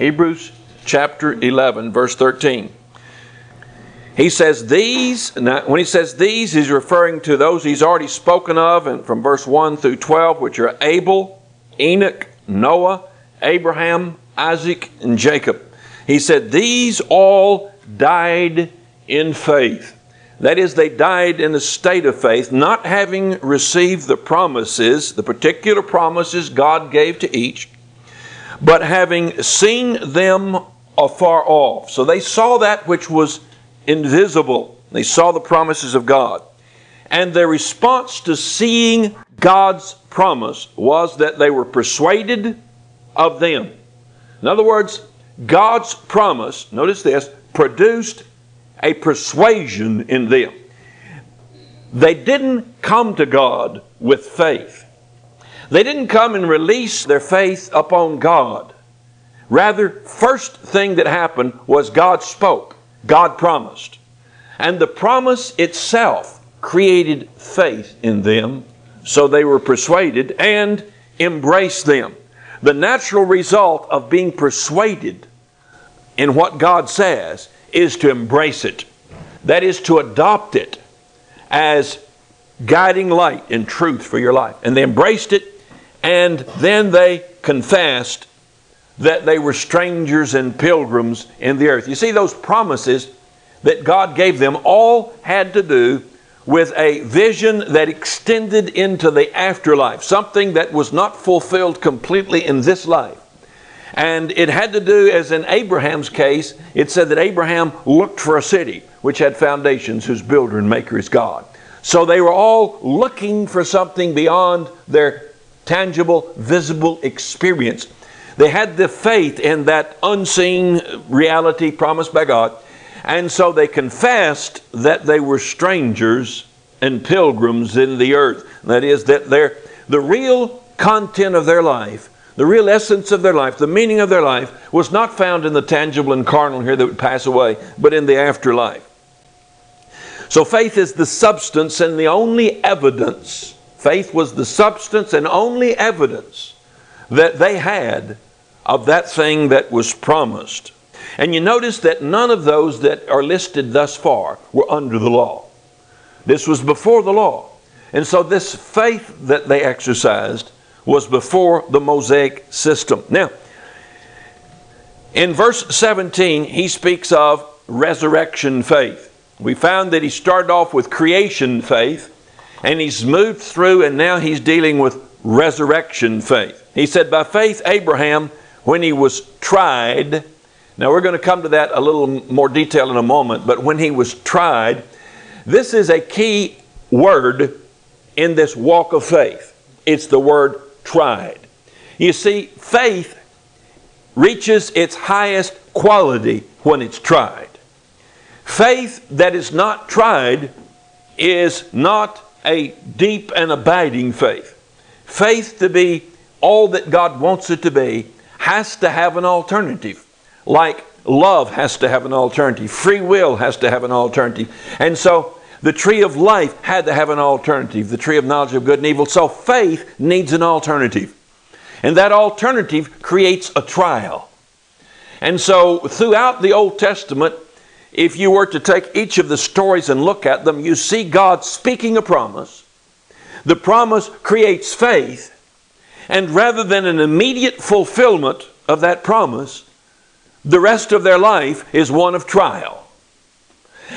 Hebrews chapter 11, verse 13. He says these, when he says these, he's referring to those he's already spoken of and from verse 1 through 12, which are Abel, Enoch, Noah, Abraham, Isaac, and Jacob. He said, These all died in faith. That is, they died in a state of faith, not having received the promises, the particular promises God gave to each, but having seen them afar off. So they saw that which was invisible. They saw the promises of God. And their response to seeing God's promise was that they were persuaded of them. In other words, God's promise, notice this, produced a persuasion in them. They didn't come to God with faith. They didn't come and release their faith upon God. Rather, first thing that happened was God spoke. God promised. And the promise itself created faith in them, so they were persuaded and embraced them. The natural result of being persuaded in what God says is to embrace it. That is to adopt it as guiding light and truth for your life. And they embraced it, and then they confessed that they were strangers and pilgrims in the earth. You see, those promises that God gave them all had to do with a vision that extended into the afterlife, something that was not fulfilled completely in this life. And it had to do, as in Abraham's case, it said that Abraham looked for a city which had foundations, whose builder and maker is God. So they were all looking for something beyond their tangible, visible experience. They had the faith in that unseen reality promised by God. And so they confessed that they were strangers and pilgrims in the earth. That is, that their, the real content of their life, the real essence of their life, the meaning of their life, was not found in the tangible and carnal here that would pass away, but in the afterlife. So faith is the substance and the only evidence. Faith was the substance and only evidence that they had of that thing that was promised. And you notice that none of those that are listed thus far were under the law. This was before the law. And so this faith that they exercised was before the Mosaic system. Now, in verse 17, he speaks of resurrection faith. We found that he started off with creation faith, and he's moved through, and now he's dealing with resurrection faith. He said, By faith, Abraham, when he was tried, now we're going to come to that a little more detail in a moment, but when he was tried, this is a key word in this walk of faith. It's the word tried. You see, faith reaches its highest quality when it's tried. Faith that is not tried is not a deep and abiding faith. Faith to be all that God wants it to be has to have an alternative. Like love has to have an alternative, free will has to have an alternative. And so the tree of life had to have an alternative, the tree of knowledge of good and evil. So faith needs an alternative. And that alternative creates a trial. And so throughout the Old Testament, if you were to take each of the stories and look at them, you see God speaking a promise. The promise creates faith. And rather than an immediate fulfillment of that promise, the rest of their life is one of trial.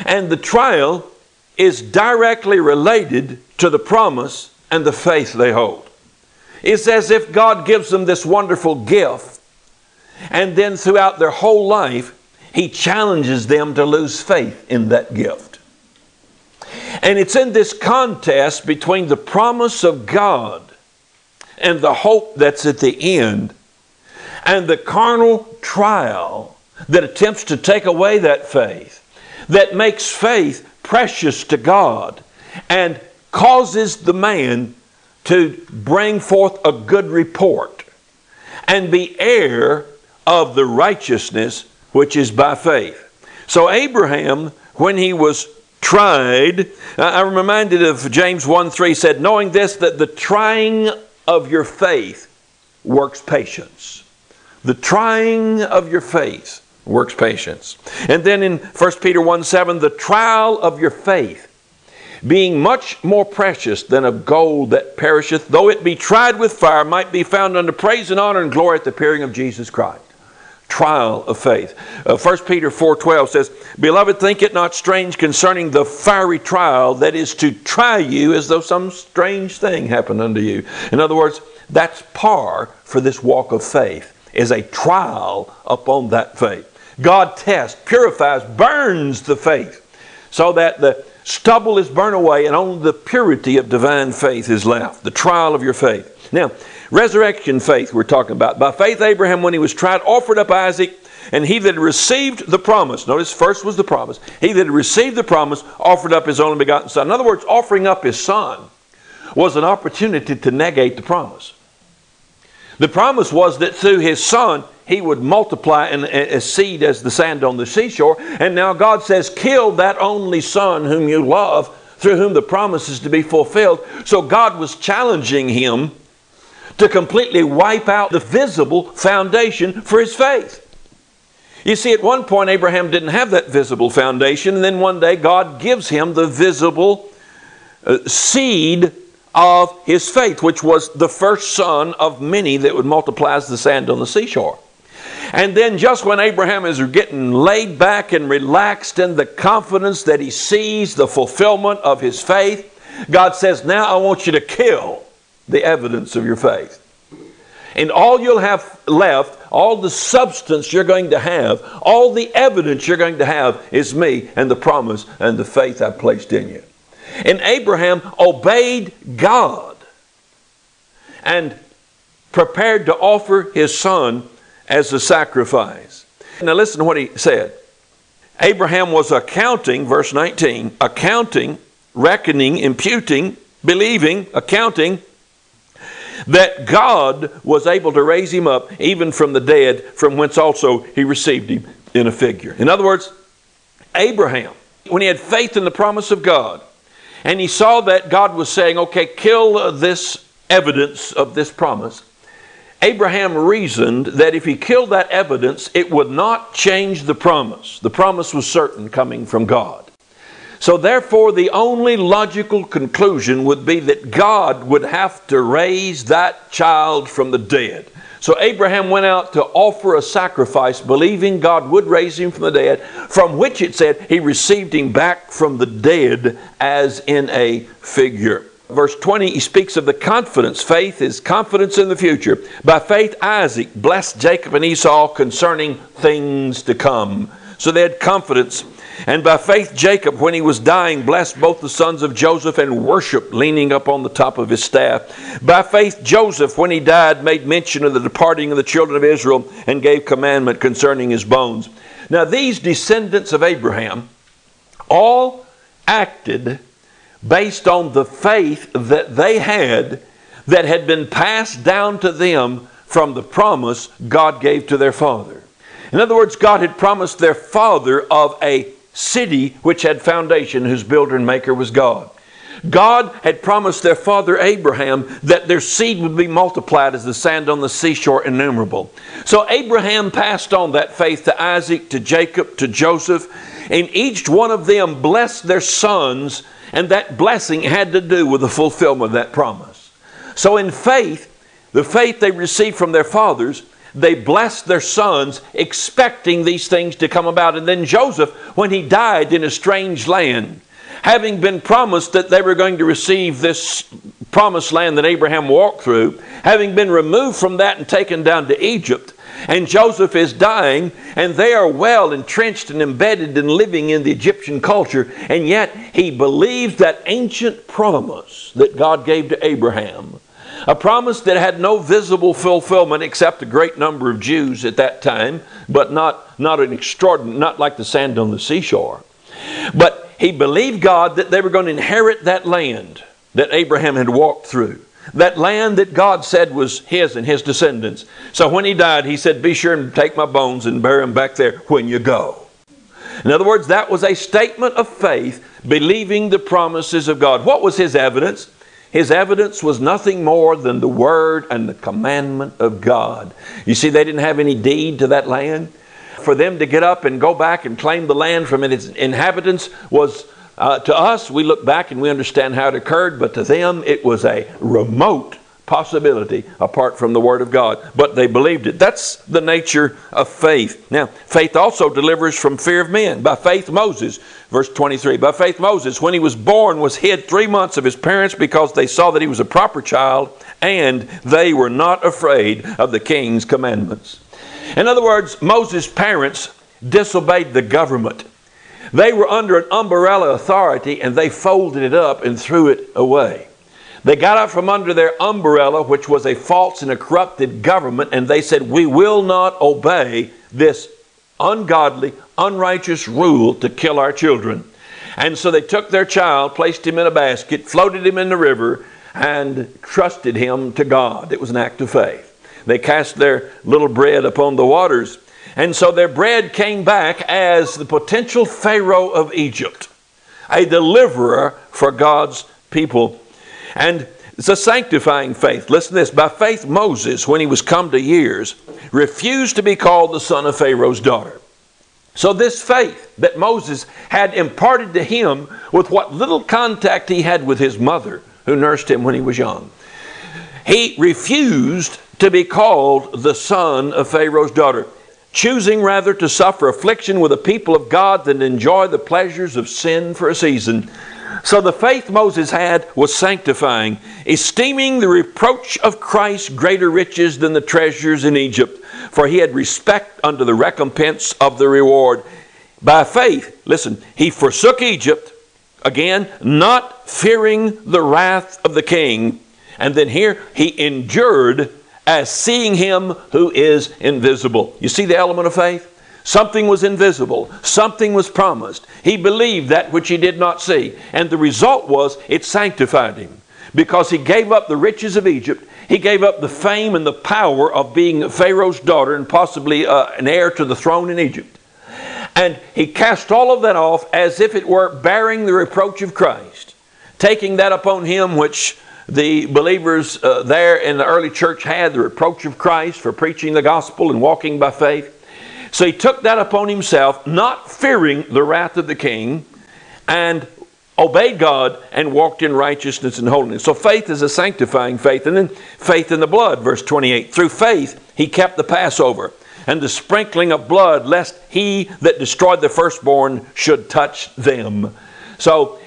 And the trial is directly related to the promise and the faith they hold. It's as if God gives them this wonderful gift, and then throughout their whole life, He challenges them to lose faith in that gift. And it's in this contest between the promise of God and the hope that's at the end, and the carnal trial that attempts to take away that faith, that makes faith precious to God and causes the man to bring forth a good report and be heir of the righteousness which is by faith. So, Abraham, when he was tried, I'm reminded of James 1 3 said, knowing this, that the trying of your faith works patience. the trying of your faith works patience. And then in 1 Peter 1 7, the trial of your faith, being much more precious than of gold that perisheth, though it be tried with fire, might be found unto praise and honor and glory at the appearing of Jesus Christ. Trial of faith. Uh, 1 Peter 4:12 says, "Beloved, think it not strange concerning the fiery trial that is to try you as though some strange thing happened unto you." In other words, that's par for this walk of faith is a trial upon that faith. God tests, purifies, burns the faith so that the stubble is burned away and only the purity of divine faith is left, the trial of your faith. Now, resurrection faith we're talking about. By faith, Abraham, when he was tried, offered up Isaac, and he that received the promise, notice first was the promise, he that received the promise offered up his only begotten son. In other words, offering up his son was an opportunity to negate the promise. The promise was that through his son, he would multiply in a seed as the sand on the seashore. And now God says, Kill that only son whom you love, through whom the promise is to be fulfilled. So God was challenging him to completely wipe out the visible foundation for his faith. You see, at one point, Abraham didn't have that visible foundation, and then one day God gives him the visible uh, seed of his faith, which was the first son of many that would multiply as the sand on the seashore. And then, just when Abraham is getting laid back and relaxed in the confidence that he sees the fulfillment of his faith, God says, Now I want you to kill the evidence of your faith. And all you'll have left, all the substance you're going to have, all the evidence you're going to have is me and the promise and the faith I've placed in you. And Abraham obeyed God and prepared to offer his son as a sacrifice. Now, listen to what he said. Abraham was accounting, verse 19, accounting, reckoning, imputing, believing, accounting that God was able to raise him up even from the dead, from whence also he received him in a figure. In other words, Abraham, when he had faith in the promise of God, and he saw that God was saying, okay, kill this evidence of this promise. Abraham reasoned that if he killed that evidence, it would not change the promise. The promise was certain coming from God. So, therefore, the only logical conclusion would be that God would have to raise that child from the dead. So Abraham went out to offer a sacrifice, believing God would raise him from the dead, from which it said he received him back from the dead as in a figure. Verse 20, he speaks of the confidence. Faith is confidence in the future. By faith, Isaac blessed Jacob and Esau concerning things to come. So they had confidence and by faith, Jacob, when he was dying, blessed both the sons of Joseph and worshiped, leaning up on the top of his staff. By faith, Joseph, when he died, made mention of the departing of the children of Israel and gave commandment concerning his bones. Now, these descendants of Abraham all acted based on the faith that they had that had been passed down to them from the promise God gave to their father. In other words, God had promised their father of a city which had foundation, whose builder and maker was God. God had promised their father Abraham that their seed would be multiplied as the sand on the seashore, innumerable. So Abraham passed on that faith to Isaac, to Jacob, to Joseph, and each one of them blessed their sons, and that blessing had to do with the fulfillment of that promise. So in faith, the faith they received from their fathers, they blessed their sons, expecting these things to come about. And then Joseph, when he died in a strange land, having been promised that they were going to receive this promised land that Abraham walked through, having been removed from that and taken down to Egypt, and Joseph is dying, and they are well entrenched and embedded and living in the Egyptian culture, and yet he believes that ancient promise that God gave to Abraham a promise that had no visible fulfillment except a great number of Jews at that time, but not, not an extraordinary, not like the sand on the seashore. But he believed God that they were going to inherit that land that Abraham had walked through. That land that God said was his and his descendants. So when he died, he said, Be sure and take my bones and bury them back there when you go. In other words, that was a statement of faith, believing the promises of God. What was his evidence? His evidence was nothing more than the word and the commandment of God. You see, they didn't have any deed to that land. For them to get up and go back and claim the land from its inhabitants was, uh, to us, we look back and we understand how it occurred, but to them it was a remote possibility apart from the Word of God. But they believed it. That's the nature of faith. Now, faith also delivers from fear of men. By faith, Moses, verse 23, by faith, Moses, when he was born, was hid three months of his parents because they saw that he was a proper child and they were not afraid of the king's commandments. In other words, Moses' parents disobeyed the government. They were under an umbrella authority and they folded it up and threw it away. They got out from under their umbrella, which was a false and a corrupted government, and they said, We will not obey this ungodly, unrighteous rule to kill our children. And so they took their child, placed him in a basket, floated him in the river, and trusted him to God. It was an act of faith. They cast their little bread upon the waters. And so their bread came back as the potential Pharaoh of Egypt, a deliverer for God's people and it's a sanctifying faith. Listen to this. By faith, Moses, when he was come to years, refused to be called the son of Pharaoh's daughter. So, this faith that Moses had imparted to him with what little contact he had with his mother, who nursed him when he was young, he refused to be called the son of Pharaoh's daughter, choosing rather to suffer affliction with the people of God than enjoy the pleasures of sin for a season. So the faith Moses had was sanctifying, esteeming the reproach of Christ greater riches than the treasures in Egypt, for he had respect unto the recompense of the reward. By faith, listen, he forsook Egypt, again, not fearing the wrath of the king. And then here, he endured as seeing him who is invisible. You see the element of faith? Something was invisible. Something was promised. He believed that which he did not see. And the result was it sanctified him because he gave up the riches of Egypt. He gave up the fame and the power of being Pharaoh's daughter and possibly uh, an heir to the throne in Egypt. And he cast all of that off as if it were bearing the reproach of Christ, taking that upon him which the believers uh, there in the early church had the reproach of Christ for preaching the gospel and walking by faith. So he took that upon himself, not fearing the wrath of the king, and obeyed God and walked in righteousness and holiness. So faith is a sanctifying faith. And then faith in the blood, verse 28. Through faith, he kept the Passover and the sprinkling of blood, lest he that destroyed the firstborn should touch them. So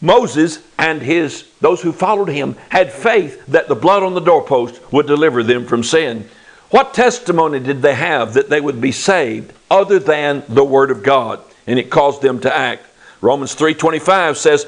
Moses and his those who followed him had faith that the blood on the doorpost would deliver them from sin. What testimony did they have that they would be saved other than the word of God? And it caused them to act. Romans 3:25 says,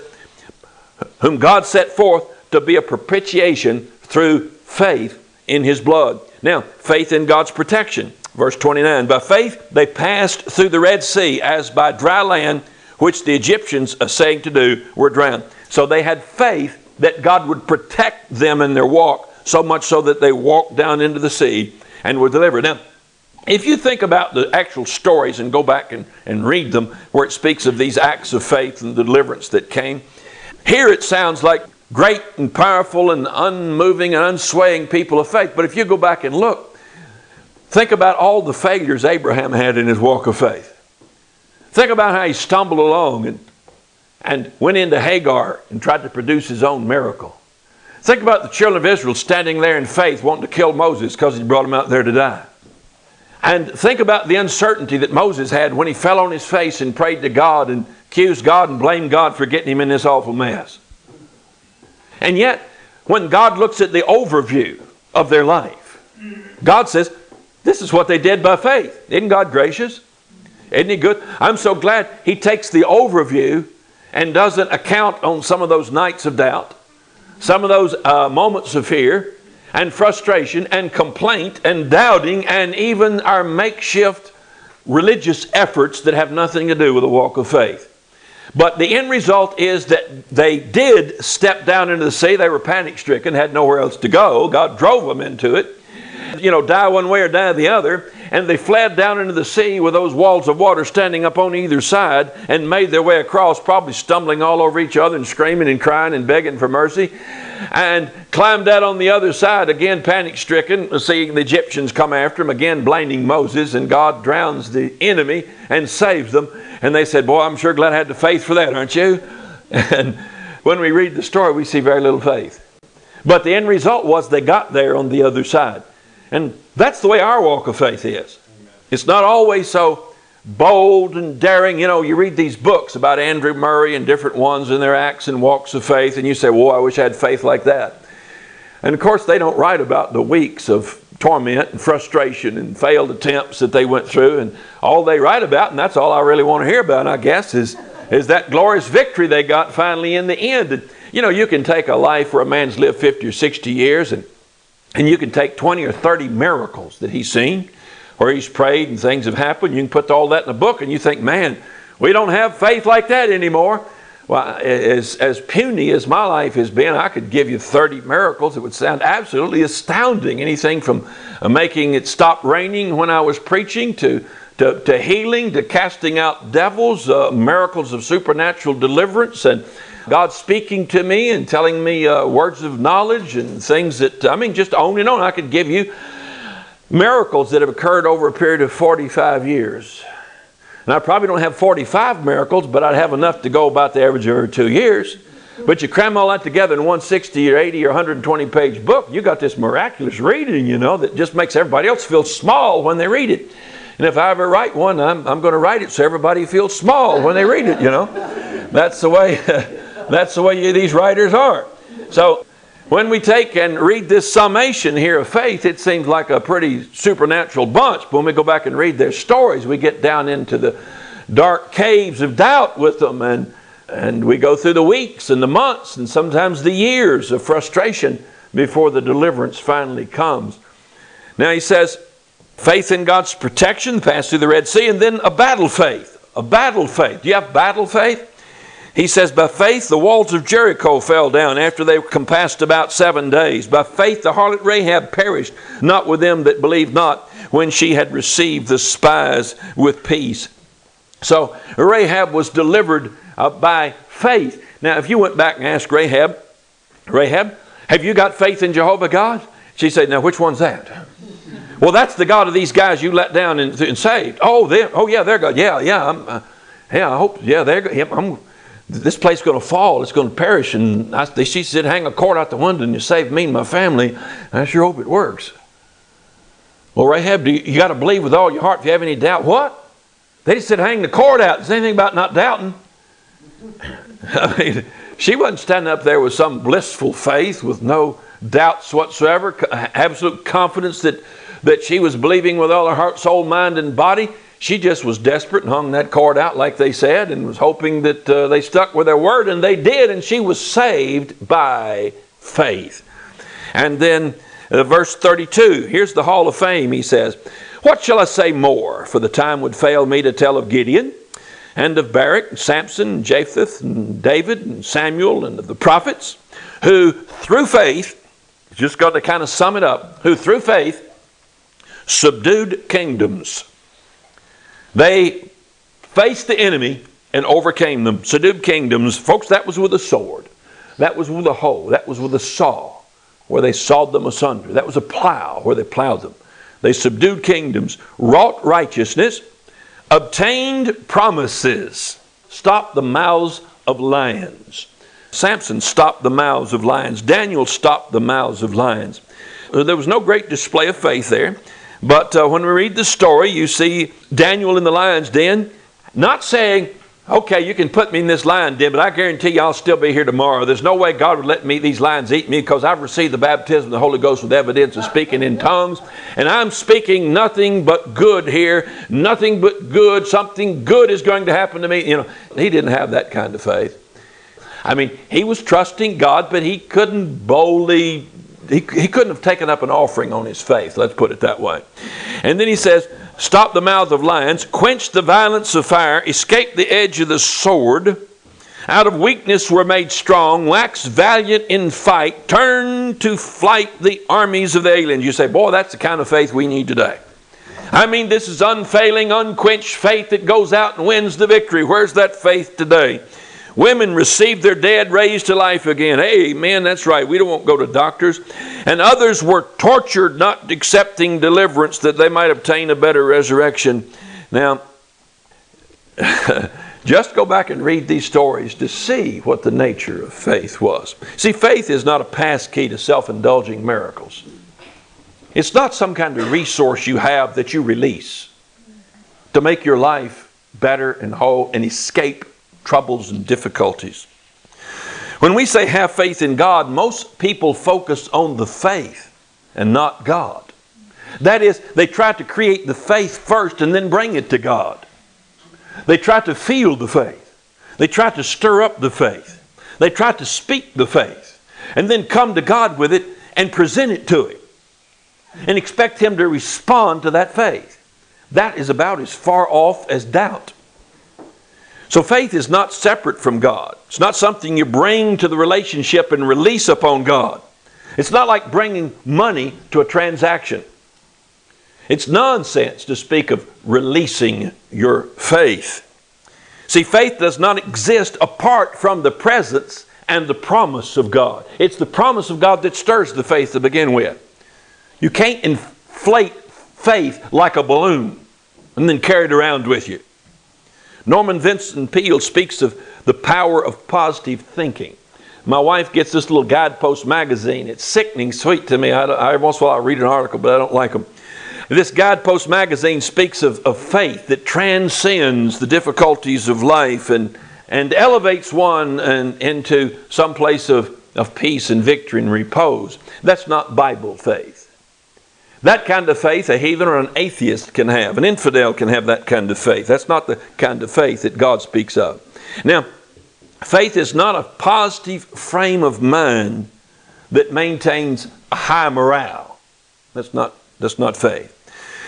"Whom God set forth to be a propitiation through faith in his blood." Now, faith in God's protection. Verse 29, "By faith they passed through the Red Sea as by dry land, which the Egyptians, uh, saying to do, were drowned." So they had faith that God would protect them in their walk, so much so that they walked down into the sea and were delivered. Now, if you think about the actual stories and go back and, and read them, where it speaks of these acts of faith and the deliverance that came, here it sounds like great and powerful and unmoving and unswaying people of faith. But if you go back and look, think about all the failures Abraham had in his walk of faith. Think about how he stumbled along and, and went into Hagar and tried to produce his own miracle. Think about the children of Israel standing there in faith wanting to kill Moses because he brought them out there to die. And think about the uncertainty that Moses had when he fell on his face and prayed to God and accused God and blamed God for getting him in this awful mess. And yet, when God looks at the overview of their life, God says, This is what they did by faith. Isn't God gracious? Isn't He good? I'm so glad He takes the overview and doesn't account on some of those nights of doubt some of those uh, moments of fear and frustration and complaint and doubting and even our makeshift religious efforts that have nothing to do with the walk of faith. But the end result is that they did step down into the sea. They were panic stricken, had nowhere else to go. God drove them into it. You know, die one way or die the other. And they fled down into the sea with those walls of water standing up on either side and made their way across, probably stumbling all over each other and screaming and crying and begging for mercy. And climbed out on the other side, again panic stricken, seeing the Egyptians come after him, again blaming Moses, and God drowns the enemy and saves them. And they said, Boy, I'm sure glad I had the faith for that, aren't you? And when we read the story, we see very little faith. But the end result was they got there on the other side. And that's the way our walk of faith is. It's not always so bold and daring. You know, you read these books about Andrew Murray and different ones and their acts and walks of faith, and you say, Well, I wish I had faith like that. And of course, they don't write about the weeks of torment and frustration and failed attempts that they went through. And all they write about, and that's all I really want to hear about, I guess, is, is that glorious victory they got finally in the end. And, you know, you can take a life where a man's lived 50 or 60 years and, and you can take 20 or 30 miracles that he's seen where he's prayed and things have happened. You can put all that in a book and you think, man, we don't have faith like that anymore. Well, as, as puny as my life has been, I could give you 30 miracles. It would sound absolutely astounding. Anything from uh, making it stop raining when I was preaching to, to, to healing, to casting out devils, uh, miracles of supernatural deliverance, and God speaking to me and telling me uh, words of knowledge and things that, I mean, just on and on. I could give you miracles that have occurred over a period of 45 years. And I probably don't have 45 miracles, but I'd have enough to go about the average every two years. But you cram all that together in one 60 or 80 or 120 page book, you got this miraculous reading, you know, that just makes everybody else feel small when they read it. And if I ever write one, I'm, I'm going to write it so everybody feels small when they read it, you know. That's the way, that's the way these writers are. So when we take and read this summation here of faith, it seems like a pretty supernatural bunch. But when we go back and read their stories, we get down into the dark caves of doubt with them, and, and we go through the weeks and the months and sometimes the years of frustration before the deliverance finally comes. Now he says, faith in God's protection, pass through the Red Sea, and then a battle faith. A battle faith. Do you have battle faith? He says, By faith the walls of Jericho fell down after they were compassed about seven days. By faith the harlot Rahab perished, not with them that believed not, when she had received the spies with peace. So Rahab was delivered uh, by faith. Now, if you went back and asked Rahab, Rahab, have you got faith in Jehovah God? She said, Now, which one's that? well, that's the God of these guys you let down and, and saved. Oh, oh yeah, they're God. Yeah, yeah, I'm, uh, yeah. I hope. Yeah, they're. Yeah, I'm this place is going to fall, it's going to perish. And I, she said, hang a cord out the window and you save me and my family. I sure hope it works. Well, Rahab, you, you got to believe with all your heart. If you have any doubt, what? They just said hang the cord out. Is anything about not doubting? I mean, she wasn't standing up there with some blissful faith with no doubts whatsoever, absolute confidence that, that she was believing with all her heart, soul, mind, and body. She just was desperate and hung that cord out, like they said, and was hoping that uh, they stuck with their word, and they did, and she was saved by faith. And then uh, verse 32, here's the Hall of Fame, he says, What shall I say more? For the time would fail me to tell of Gideon, and of Barak, and Samson, and Jephthah, and David, and Samuel, and of the prophets, who through faith, just got to kind of sum it up, who through faith subdued kingdoms they faced the enemy and overcame them, subdued kingdoms. Folks, that was with a sword. That was with a hoe. That was with a saw where they sawed them asunder. That was a plow where they plowed them. They subdued kingdoms, wrought righteousness, obtained promises, stopped the mouths of lions. Samson stopped the mouths of lions. Daniel stopped the mouths of lions. There was no great display of faith there. But uh, when we read the story, you see Daniel in the lion's den, not saying, okay, you can put me in this lion den, but I guarantee you I'll still be here tomorrow. There's no way God would let me these lions eat me because I've received the baptism of the Holy Ghost with evidence of speaking in tongues. And I'm speaking nothing but good here, nothing but good. Something good is going to happen to me. You know, he didn't have that kind of faith. I mean, he was trusting God, but he couldn't boldly he, he couldn't have taken up an offering on his faith, let's put it that way. And then he says, Stop the mouth of lions, quench the violence of fire, escape the edge of the sword. Out of weakness were made strong, wax valiant in fight, turn to flight the armies of the aliens. You say, boy, that's the kind of faith we need today. I mean, this is unfailing, unquenched faith that goes out and wins the victory. Where's that faith today? Women received their dead raised to life again. Amen. That's right. We don't want to go to doctors. And others were tortured, not accepting deliverance that they might obtain a better resurrection. Now, just go back and read these stories to see what the nature of faith was. See, faith is not a pass key to self indulging miracles. It's not some kind of resource you have that you release to make your life better and whole and escape troubles and difficulties. When we say have faith in God, most people focus on the faith and not God. That is, they try to create the faith first and then bring it to God. They try to feel the faith. They try to stir up the faith. They try to speak the faith and then come to God with it and present it to Him and expect Him to respond to that faith. That is about as far off as doubt. So faith is not separate from God. It's not something you bring to the relationship and release upon God. It's not like bringing money to a transaction. It's nonsense to speak of releasing your faith. See, faith does not exist apart from the presence and the promise of God. It's the promise of God that stirs the faith to begin with. You can't inflate faith like a balloon and then carry it around with you. Norman Vincent Peale speaks of the power of positive thinking. My wife gets this little guidepost magazine. It's sickening sweet to me. I, I once in a while I read an article, but I don't like them. This guidepost magazine speaks of, of faith that transcends the difficulties of life and, and elevates one and, into some place of, of peace and victory and repose. That's not Bible faith. That kind of faith a heathen or an atheist can have. An infidel can have that kind of faith. That's not the kind of faith that God speaks of. Now, faith is not a positive frame of mind that maintains a high morale. That's not, that's not faith.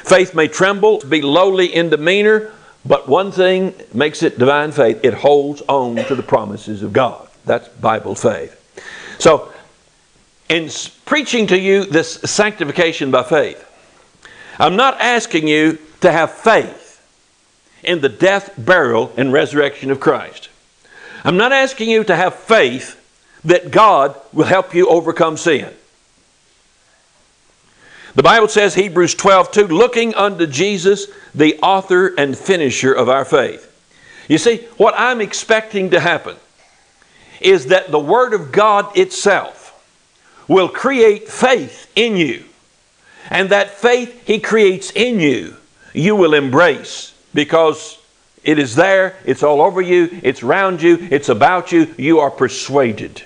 Faith may tremble, be lowly in demeanor, but one thing makes it divine faith it holds on to the promises of God. That's Bible faith. So, in preaching to you this sanctification by faith, I'm not asking you to have faith in the death, burial, and resurrection of Christ. I'm not asking you to have faith that God will help you overcome sin. The Bible says, Hebrews 12, 2, looking unto Jesus, the author and finisher of our faith. You see, what I'm expecting to happen is that the Word of God itself will create faith in you. And that faith He creates in you, you will embrace because it is there, it's all over you, it's around you, it's about you, you are persuaded.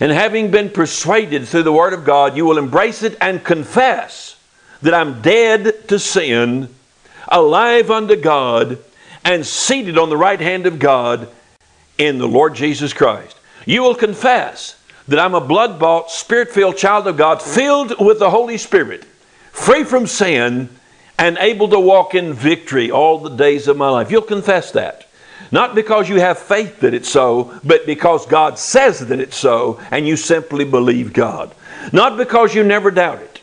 And having been persuaded through the Word of God, you will embrace it and confess that I'm dead to sin, alive unto God, and seated on the right hand of God in the Lord Jesus Christ. You will confess that I'm a blood bought, spirit filled child of God, filled with the Holy Spirit, free from sin, and able to walk in victory all the days of my life. You'll confess that. Not because you have faith that it's so, but because God says that it's so, and you simply believe God. Not because you never doubt it.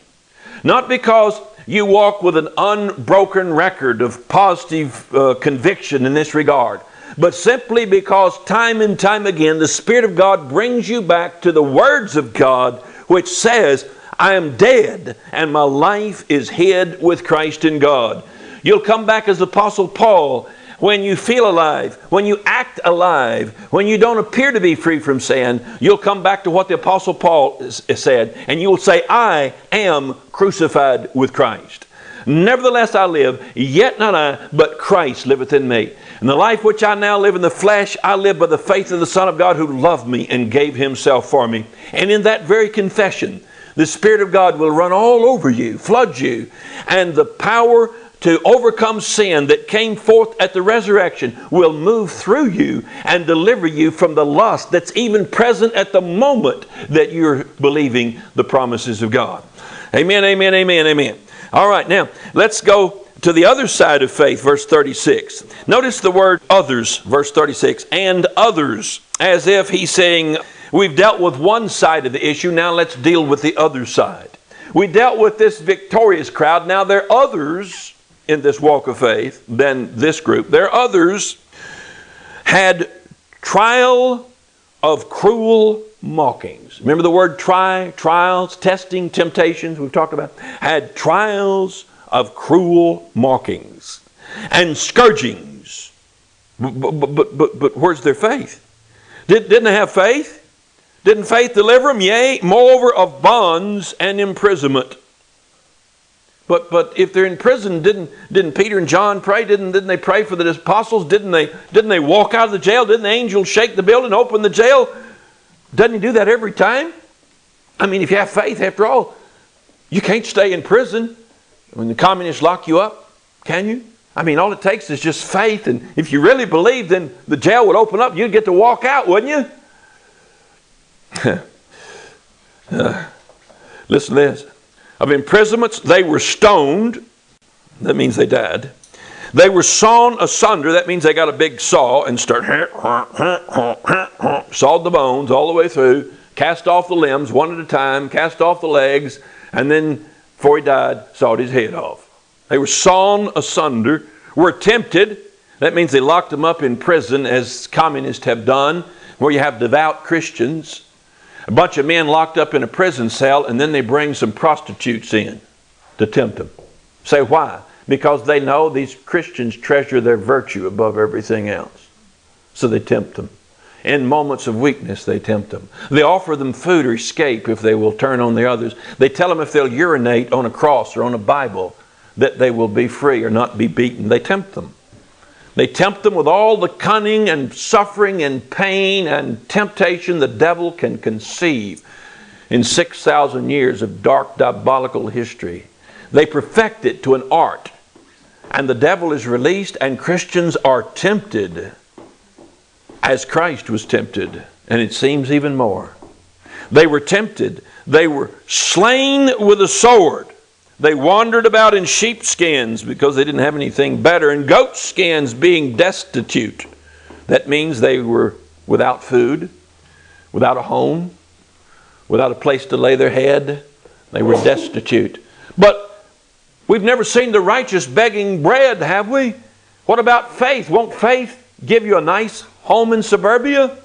Not because you walk with an unbroken record of positive uh, conviction in this regard but simply because time and time again the Spirit of God brings you back to the words of God, which says, I am dead and my life is hid with Christ in God. You'll come back as Apostle Paul when you feel alive, when you act alive, when you don't appear to be free from sin, you'll come back to what the Apostle Paul said, and you will say, I am crucified with Christ. Nevertheless, I live, yet not I, but Christ liveth in me. And the life which I now live in the flesh, I live by the faith of the Son of God who loved me and gave himself for me. And in that very confession, the Spirit of God will run all over you, flood you, and the power to overcome sin that came forth at the resurrection will move through you and deliver you from the lust that's even present at the moment that you're believing the promises of God. Amen, amen, amen, amen. All right, now let's go to the other side of faith, verse 36. Notice the word others, verse 36, and others, as if he's saying, We've dealt with one side of the issue, now let's deal with the other side. We dealt with this victorious crowd. Now there are others in this walk of faith than this group. There are others had trial of cruel mockings. Remember the word try, trials, testing, temptations we've talked about? Had trials of cruel mockings and scourgings. But, but, but, but, where's their faith? Did, didn't they have faith? Didn't faith deliver them? Yea, moreover of bonds and imprisonment. But but if they're in prison, didn't didn't Peter and John pray? Didn't didn't they pray for the apostles? Didn't they didn't they walk out of the jail? Didn't the angel shake the building, open the jail? Doesn't he do that every time? I mean, if you have faith, after all, you can't stay in prison when the communists lock you up, can you? I mean, all it takes is just faith, and if you really believe, then the jail would open up. You'd get to walk out, wouldn't you? uh, listen to this of imprisonments. They were stoned. That means they died. They were sawn asunder. That means they got a big saw and start sawed the bones all the way through, cast off the limbs one at a time, cast off the legs, and then before he died, sawed his head off. They were sawn asunder, were tempted. That means they locked them up in prison as communists have done, where you have devout Christians a bunch of men locked up in a prison cell, and then they bring some prostitutes in to tempt them. Say why? Because they know these Christians treasure their virtue above everything else. So they tempt them. In moments of weakness, they tempt them. They offer them food or escape if they will turn on the others. They tell them if they'll urinate on a cross or on a Bible that they will be free or not be beaten. They tempt them. They tempt them with all the cunning and suffering and pain and temptation the devil can conceive in 6,000 years of dark, diabolical history. They perfect it to an art. And the devil is released, and Christians are tempted as Christ was tempted, and it seems even more. They were tempted, they were slain with a sword. They wandered about in sheepskins because they didn't have anything better, and goat skins being destitute. That means they were without food, without a home, without a place to lay their head. They were destitute. But we've never seen the righteous begging bread, have we? What about faith? Won't faith give you a nice home in suburbia?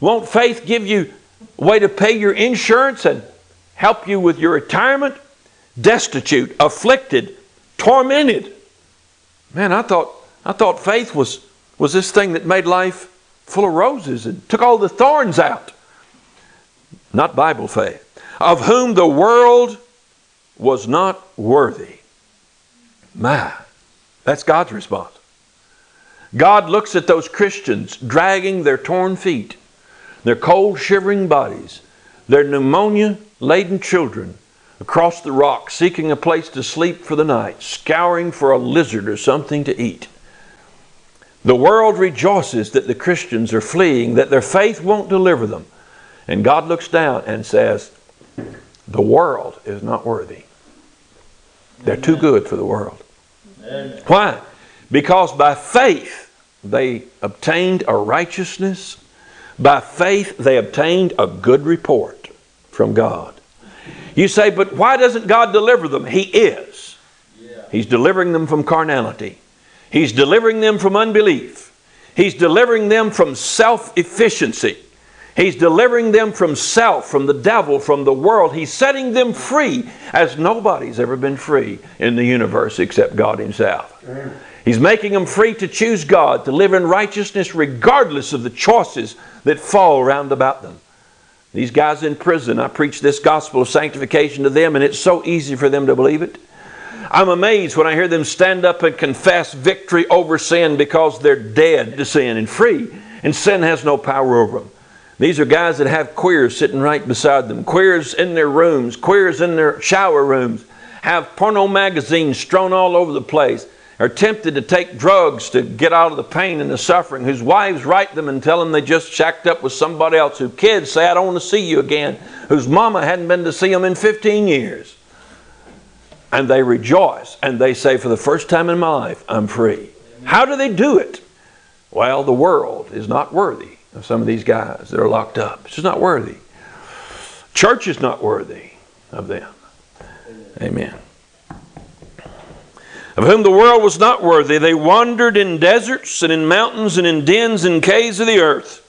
Won't faith give you a way to pay your insurance and help you with your retirement? destitute, afflicted, tormented. Man, I thought I thought faith was was this thing that made life full of roses and took all the thorns out. Not Bible faith. Of whom the world was not worthy. My, that's God's response. God looks at those Christians dragging their torn feet, their cold, shivering bodies, their pneumonia laden children, across the rock, seeking a place to sleep for the night, scouring for a lizard or something to eat. The world rejoices that the Christians are fleeing, that their faith won't deliver them. And God looks down and says, The world is not worthy. They're too good for the world. Amen. Why? Because by faith they obtained a righteousness. By faith they obtained a good report from God. You say, but why doesn't God deliver them? He is. He's delivering them from carnality. He's delivering them from unbelief. He's delivering them from self efficiency. He's delivering them from self, from the devil, from the world. He's setting them free as nobody's ever been free in the universe except God Himself. He's making them free to choose God, to live in righteousness regardless of the choices that fall round about them. These guys in prison, I preach this gospel of sanctification to them, and it's so easy for them to believe it. I'm amazed when I hear them stand up and confess victory over sin because they're dead to sin and free, and sin has no power over them. These are guys that have queers sitting right beside them, queers in their rooms, queers in their shower rooms, have porno magazines strewn all over the place are tempted to take drugs to get out of the pain and the suffering, whose wives write them and tell them they just shacked up with somebody else, whose kids say, I don't want to see you again, whose mama hadn't been to see them in 15 years. And they rejoice and they say, For the first time in my life, I'm free. How do they do it? Well, the world is not worthy of some of these guys that are locked up. It's just not worthy. Church is not worthy of them. Amen. Of whom the world was not worthy, they wandered in deserts and in mountains and in dens and caves of the earth.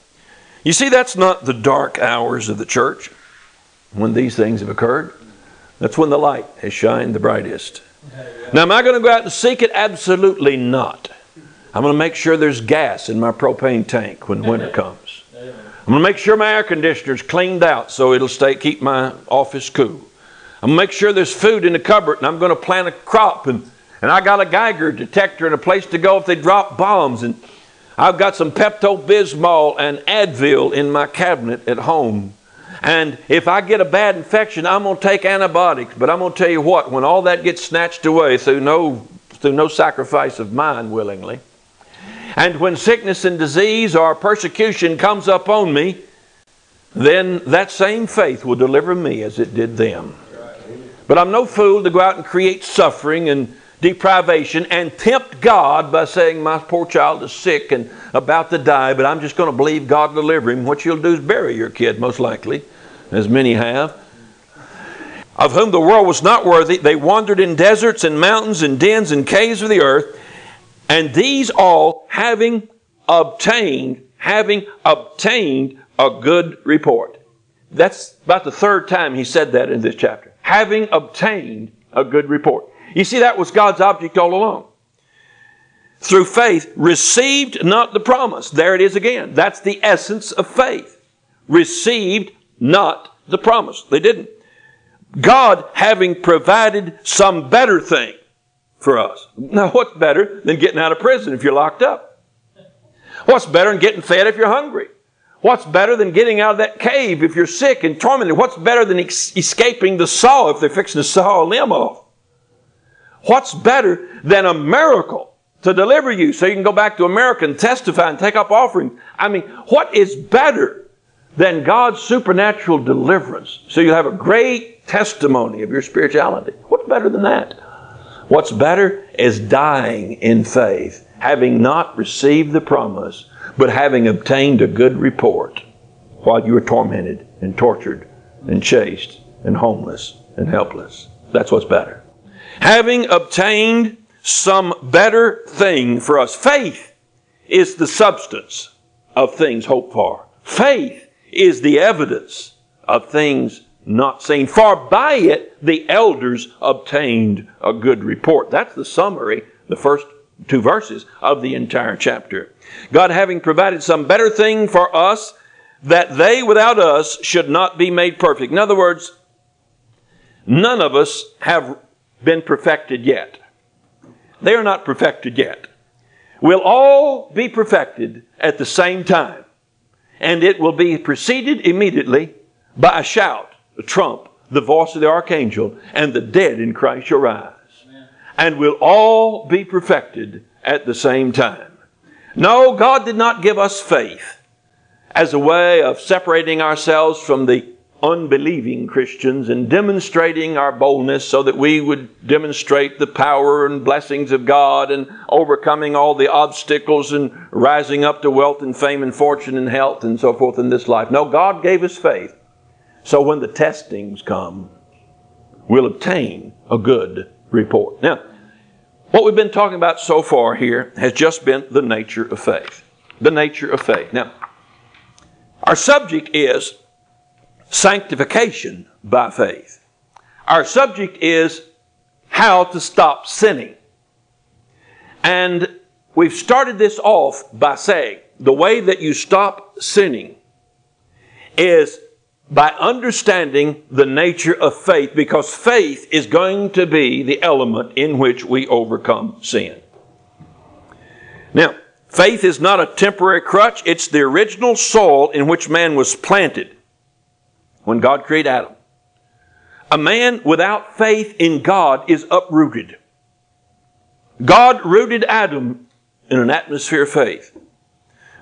You see, that's not the dark hours of the church when these things have occurred. That's when the light has shined the brightest. Now, am I going to go out and seek it? Absolutely not. I'm going to make sure there's gas in my propane tank when winter comes. I'm going to make sure my air conditioner's cleaned out so it'll stay keep my office cool. I'm going to make sure there's food in the cupboard and I'm going to plant a crop and, and I got a Geiger detector and a place to go if they drop bombs and I've got some Pepto Bismol and Advil in my cabinet at home. And if I get a bad infection, I'm going to take antibiotics. But I'm going to tell you what, when all that gets snatched away through no, through no sacrifice of mine willingly, and when sickness and disease or persecution comes upon me, then that same faith will deliver me as it did them. But I'm no fool to go out and create suffering and deprivation and tempt God by saying, My poor child is sick and about to die, but I'm just going to believe God will deliver him. What you'll do is bury your kid, most likely, as many have. Of whom the world was not worthy, they wandered in deserts and mountains and dens and caves of the earth, and these all having obtained, having obtained a good report. That's about the third time he said that in this chapter. Having obtained a good report. You see, that was God's object all along. Through faith, received not the promise. There it is again. That's the essence of faith. Received not the promise. They didn't. God having provided some better thing for us. Now, what's better than getting out of prison if you're locked up? What's better than getting fed if you're hungry? What's better than getting out of that cave if you're sick and tormented? What's better than ex- escaping the saw if they're fixing to saw a limb off? What's better than a miracle to deliver you so you can go back to America and testify and take up offerings? I mean, what is better than God's supernatural deliverance so you have a great testimony of your spirituality? What's better than that? What's better is dying in faith, having not received the promise, but having obtained a good report while you were tormented and tortured and chased and homeless and helpless. That's what's better having obtained some better thing for us. Faith is the substance of things hoped for. Faith is the evidence of things not seen. For by it the elders obtained a good report. That's the summary, the first two verses of the entire chapter. God having provided some better thing for us, that they without us should not be made perfect. In other words, none of us have been perfected yet. They are not perfected yet. We'll all be perfected at the same time. And it will be preceded immediately by a shout, a trump, the voice of the archangel, and the dead in Christ shall rise. And we'll all be perfected at the same time. No, God did not give us faith as a way of separating ourselves from the unbelieving Christians and demonstrating our boldness so that we would demonstrate the power and blessings of God and overcoming all the obstacles and rising up to wealth and fame and fortune and health and so forth in this life. No, God gave us faith. So when the testings come, we'll obtain a good report. Now, what we've been talking about so far here has just been the nature of faith. The nature of faith. Now, our subject is sanctification by faith. Our subject is how to stop sinning. And we've started this off by saying the way that you stop sinning is by understanding the nature of faith because faith is going to be the element in which we overcome sin. Now, faith is not a temporary crutch, it's the original soil in which man was planted when God created Adam. A man without faith in God is uprooted. God rooted Adam in an atmosphere of faith.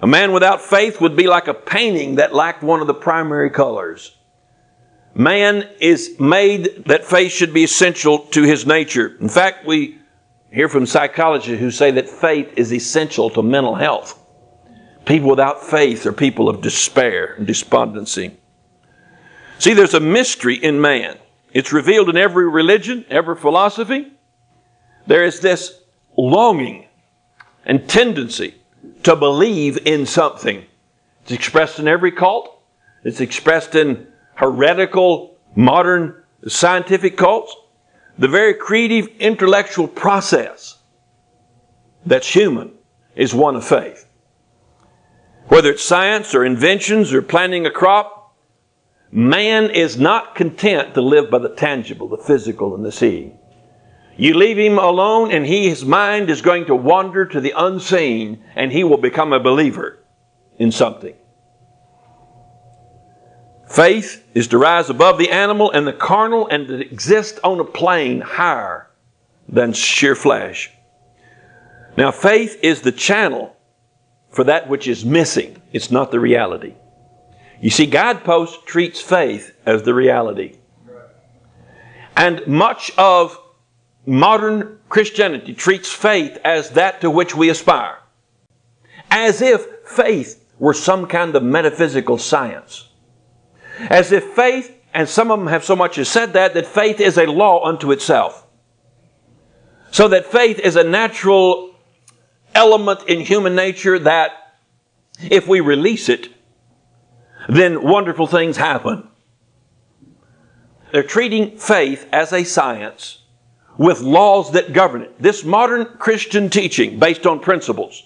A man without faith would be like a painting that lacked one of the primary colors. Man is made that faith should be essential to his nature. In fact, we hear from psychologists who say that faith is essential to mental health. People without faith are people of despair and despondency. See, there's a mystery in man. It's revealed in every religion, every philosophy. There is this longing and tendency to believe in something. It's expressed in every cult. It's expressed in heretical modern scientific cults. The very creative intellectual process that's human is one of faith. Whether it's science or inventions or planting a crop, man is not content to live by the tangible, the physical, and the seeing. You leave him alone, and he, his mind is going to wander to the unseen, and he will become a believer in something. Faith is to rise above the animal and the carnal and to exist on a plane higher than sheer flesh. Now, faith is the channel for that which is missing. It's not the reality. You see, Guidepost treats faith as the reality. And much of modern Christianity treats faith as that to which we aspire. As if faith were some kind of metaphysical science. As if faith, and some of them have so much as said that, that faith is a law unto itself. So that faith is a natural element in human nature that if we release it, then wonderful things happen. They're treating faith as a science with laws that govern it. This modern Christian teaching based on principles.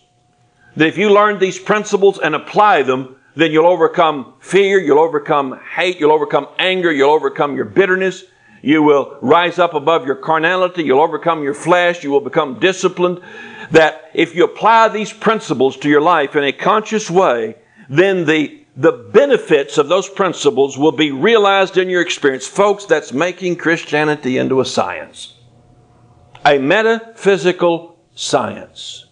That if you learn these principles and apply them, then you'll overcome fear, you'll overcome hate, you'll overcome anger, you'll overcome your bitterness, you will rise up above your carnality, you'll overcome your flesh, you will become disciplined. That if you apply these principles to your life in a conscious way, then the, the benefits of those principles will be realized in your experience. Folks, that's making Christianity into a science a metaphysical science,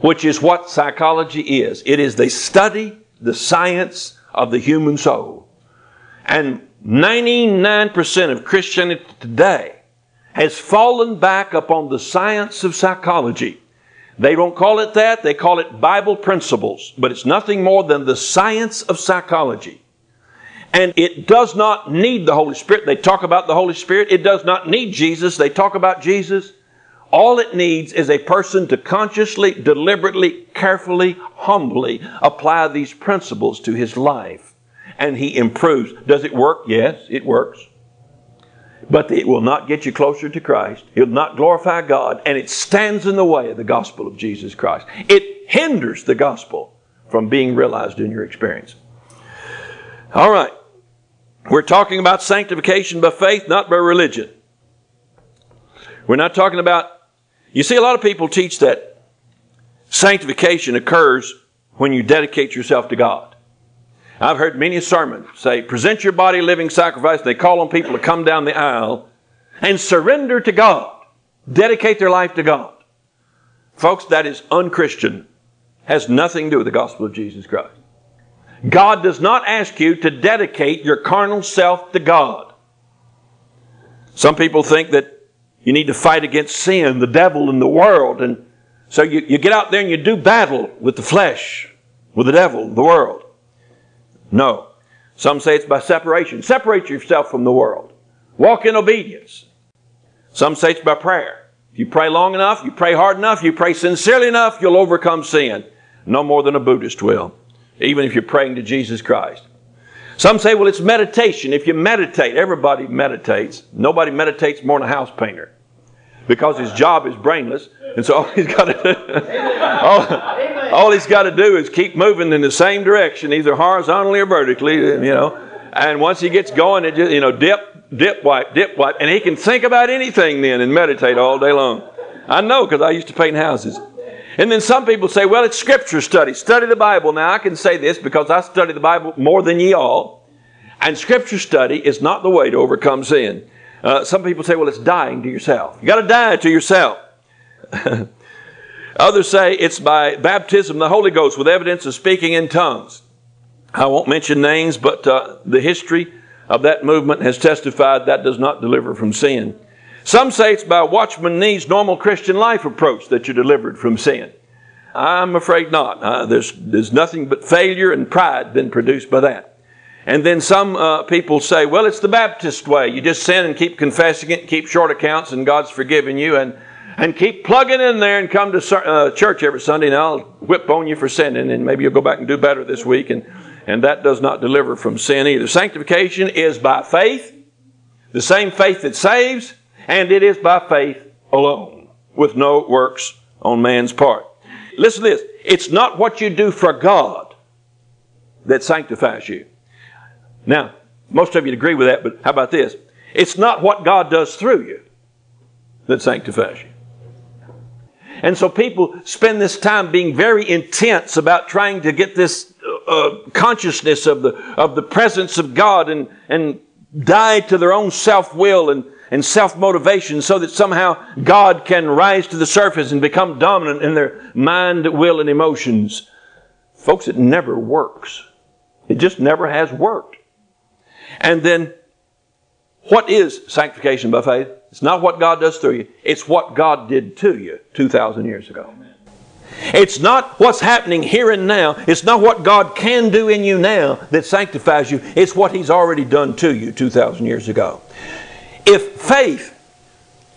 which is what psychology is. It is the study, the science of the human soul. And 99% of Christianity today has fallen back upon the science of psychology. They don't call it that, they call it Bible principles, but it's nothing more than the science of psychology. And it does not need the Holy Spirit. They talk about the Holy Spirit. It does not need Jesus. They talk about Jesus. All it needs is a person to consciously, deliberately, carefully, humbly apply these principles to his life. And he improves. Does it work? Yes, it works. But it will not get you closer to Christ. It will not glorify God. And it stands in the way of the gospel of Jesus Christ. It hinders the gospel from being realized in your experience. All right. We're talking about sanctification by faith, not by religion. We're not talking about you see, a lot of people teach that sanctification occurs when you dedicate yourself to God. I've heard many sermons say, present your body living sacrifice. They call on people to come down the aisle and surrender to God, dedicate their life to God. Folks, that is unchristian, has nothing to do with the gospel of Jesus Christ. God does not ask you to dedicate your carnal self to God. Some people think that you need to fight against sin, the devil, and the world. And so you, you get out there and you do battle with the flesh, with the devil, the world. No. Some say it's by separation. Separate yourself from the world. Walk in obedience. Some say it's by prayer. If you pray long enough, you pray hard enough, you pray sincerely enough, you'll overcome sin. No more than a Buddhist will, even if you're praying to Jesus Christ. Some say, well, it's meditation. If you meditate, everybody meditates. Nobody meditates more than a house painter because his job is brainless. And so all he's got to do, all, all he's got to do is keep moving in the same direction, either horizontally or vertically, you know. And once he gets going, it just, you know, dip, dip, wipe, dip, wipe. And he can think about anything then and meditate all day long. I know because I used to paint houses. And then some people say, well, it's scripture study. Study the Bible. Now, I can say this because I study the Bible more than ye all. And scripture study is not the way to overcome sin. Uh, some people say, well, it's dying to yourself. You got to die to yourself. Others say it's by baptism the Holy Ghost with evidence of speaking in tongues. I won't mention names, but uh, the history of that movement has testified that does not deliver from sin. Some say it's by Watchman Nee's normal Christian life approach that you're delivered from sin. I'm afraid not. Uh, there's, there's nothing but failure and pride been produced by that. And then some uh, people say, well, it's the Baptist way. You just sin and keep confessing it, keep short accounts, and God's forgiven you. And, and keep plugging in there and come to uh, church every Sunday, and I'll whip on you for sinning, and maybe you'll go back and do better this week. And, and that does not deliver from sin either. Sanctification is by faith, the same faith that saves, and it is by faith alone, with no works on man's part. Listen to this. It's not what you do for God that sanctifies you. Now, most of you agree with that, but how about this? It's not what God does through you that sanctifies you. And so people spend this time being very intense about trying to get this uh, consciousness of the, of the presence of God and, and die to their own self will and, and self motivation so that somehow God can rise to the surface and become dominant in their mind, will, and emotions. Folks, it never works. It just never has worked. And then, what is sanctification by faith? It's not what God does through you, it's what God did to you 2,000 years ago. It's not what's happening here and now. It's not what God can do in you now that sanctifies you. It's what He's already done to you 2,000 years ago. If faith,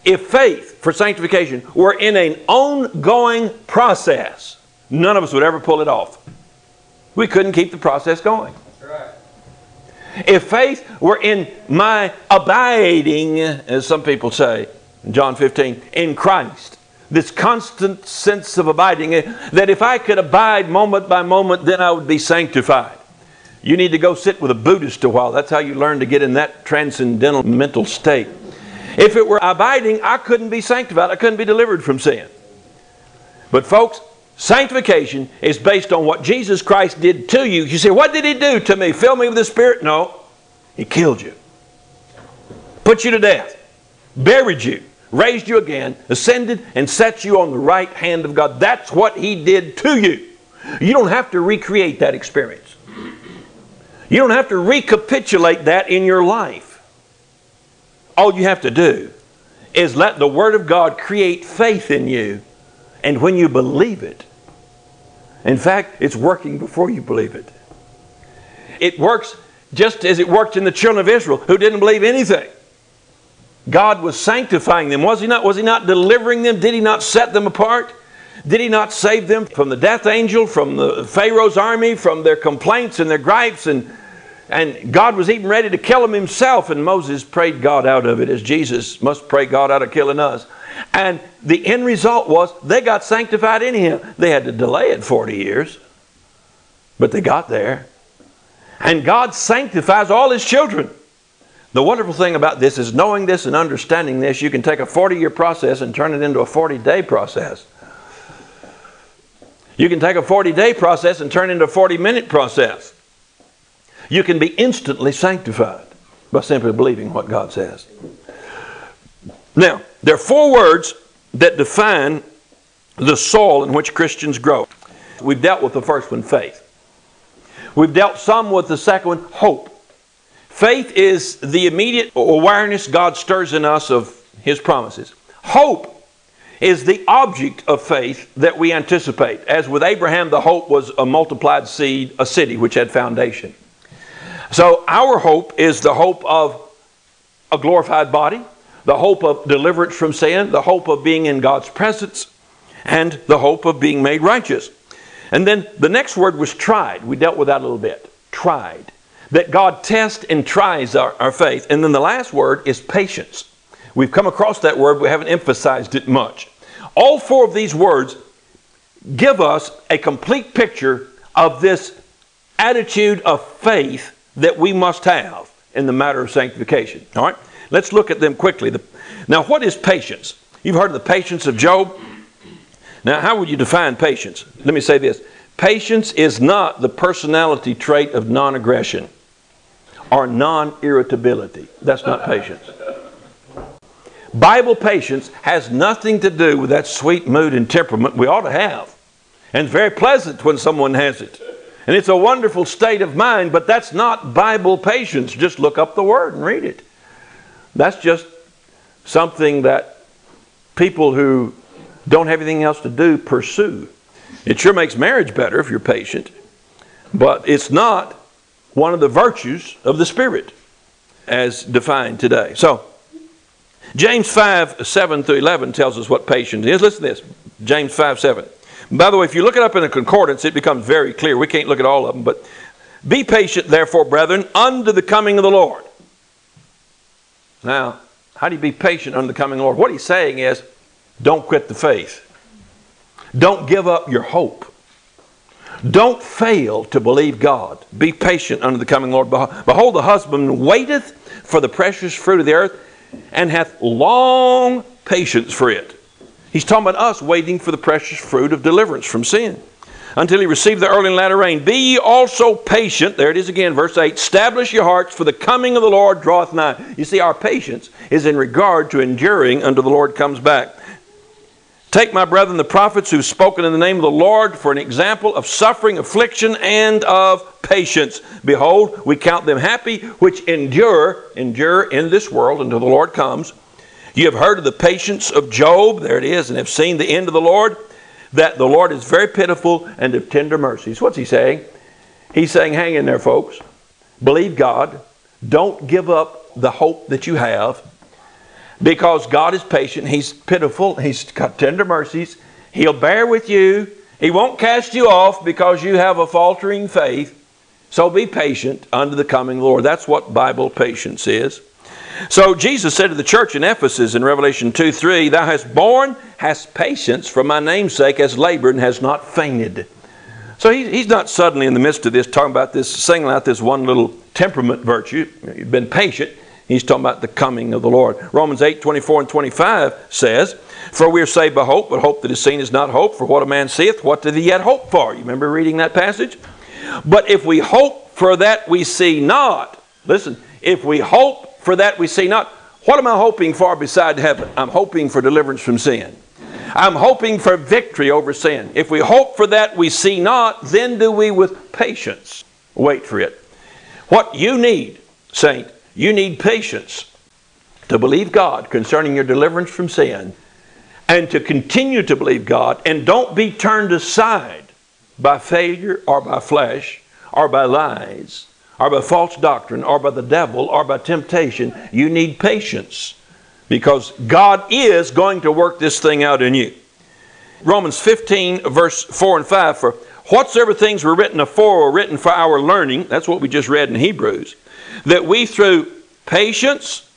if faith for sanctification were in an ongoing process, none of us would ever pull it off. We couldn't keep the process going. If faith were in my abiding, as some people say, John 15, in Christ, this constant sense of abiding, eh, that if I could abide moment by moment, then I would be sanctified. You need to go sit with a Buddhist a while. That's how you learn to get in that transcendental mental state. If it were abiding, I couldn't be sanctified. I couldn't be delivered from sin. But, folks, Sanctification is based on what Jesus Christ did to you. You say, What did He do to me? Fill me with the Spirit? No. He killed you, put you to death, buried you, raised you again, ascended, and set you on the right hand of God. That's what He did to you. You don't have to recreate that experience. You don't have to recapitulate that in your life. All you have to do is let the Word of God create faith in you. And when you believe it, in fact, it's working before you believe it. It works just as it worked in the children of Israel who didn't believe anything. God was sanctifying them, was He not? Was He not delivering them? Did He not set them apart? Did He not save them from the death angel, from the Pharaoh's army, from their complaints and their gripes? And, and God was even ready to kill them Himself, and Moses prayed God out of it, as Jesus must pray God out of killing us. And the end result was they got sanctified in Him. They had to delay it 40 years, but they got there. And God sanctifies all His children. The wonderful thing about this is knowing this and understanding this, you can take a 40 year process and turn it into a 40 day process. You can take a 40 day process and turn it into a 40 minute process. You can be instantly sanctified by simply believing what God says. Now, there are four words that define the soil in which Christians grow. We've dealt with the first one, faith. We've dealt some with the second one, hope. Faith is the immediate awareness God stirs in us of His promises. Hope is the object of faith that we anticipate. As with Abraham, the hope was a multiplied seed, a city which had foundation. So our hope is the hope of a glorified body, the hope of deliverance from sin, the hope of being in God's presence, and the hope of being made righteous. And then the next word was tried. We dealt with that a little bit. Tried. That God tests and tries our, our faith. And then the last word is patience. We've come across that word, we haven't emphasized it much. All four of these words give us a complete picture of this attitude of faith that we must have in the matter of sanctification. All right? Let's look at them quickly. Now, what is patience? You've heard of the patience of Job. Now, how would you define patience? Let me say this patience is not the personality trait of non aggression or non irritability. That's not patience. Bible patience has nothing to do with that sweet mood and temperament we ought to have. And it's very pleasant when someone has it. And it's a wonderful state of mind, but that's not Bible patience. Just look up the word and read it. That's just something that people who don't have anything else to do pursue. It sure makes marriage better if you're patient, but it's not one of the virtues of the Spirit as defined today. So, James 5 7 through 11 tells us what patience is. Listen to this James 5 7. By the way, if you look it up in a concordance, it becomes very clear. We can't look at all of them, but be patient, therefore, brethren, unto the coming of the Lord. Now, how do you be patient unto the coming Lord? What he's saying is, don't quit the faith. Don't give up your hope. Don't fail to believe God. Be patient unto the coming Lord. Behold, the husband waiteth for the precious fruit of the earth and hath long patience for it. He's talking about us waiting for the precious fruit of deliverance from sin until he receive the early and latter rain. Be ye also patient. There it is again, verse 8. Establish your hearts, for the coming of the Lord draweth nigh. You see, our patience is in regard to enduring until the Lord comes back. Take, my brethren, the prophets who've spoken in the name of the Lord for an example of suffering, affliction, and of patience. Behold, we count them happy which endure, endure in this world until the Lord comes. You have heard of the patience of Job, there it is, and have seen the end of the Lord, that the Lord is very pitiful and of tender mercies. What's he saying? He's saying, hang in there, folks. Believe God. Don't give up the hope that you have because God is patient. He's pitiful. He's got tender mercies. He'll bear with you. He won't cast you off because you have a faltering faith. So be patient unto the coming Lord. That's what Bible patience is. So Jesus said to the church in Ephesus in Revelation 2 3, Thou hast borne, hast patience for my name's sake, has labored, and has not fainted. So he, he's not suddenly in the midst of this talking about this, singling out this one little temperament virtue. You've been patient. He's talking about the coming of the Lord. Romans 8 24 and 25 says, For we are saved by hope, but hope that is seen is not hope. For what a man seeth, what doth he yet hope for? You remember reading that passage? But if we hope for that we see not, listen, if we hope for that we see not, what am I hoping for beside heaven? I'm hoping for deliverance from sin. I'm hoping for victory over sin. If we hope for that we see not, then do we with patience wait for it. What you need, saint, you need patience to believe God concerning your deliverance from sin and to continue to believe God and don't be turned aside by failure or by flesh or by lies or by false doctrine or by the devil or by temptation. You need patience because God is going to work this thing out in you. Romans 15, verse 4 and 5 For whatsoever things were written afore were written for our learning, that's what we just read in Hebrews that we through patience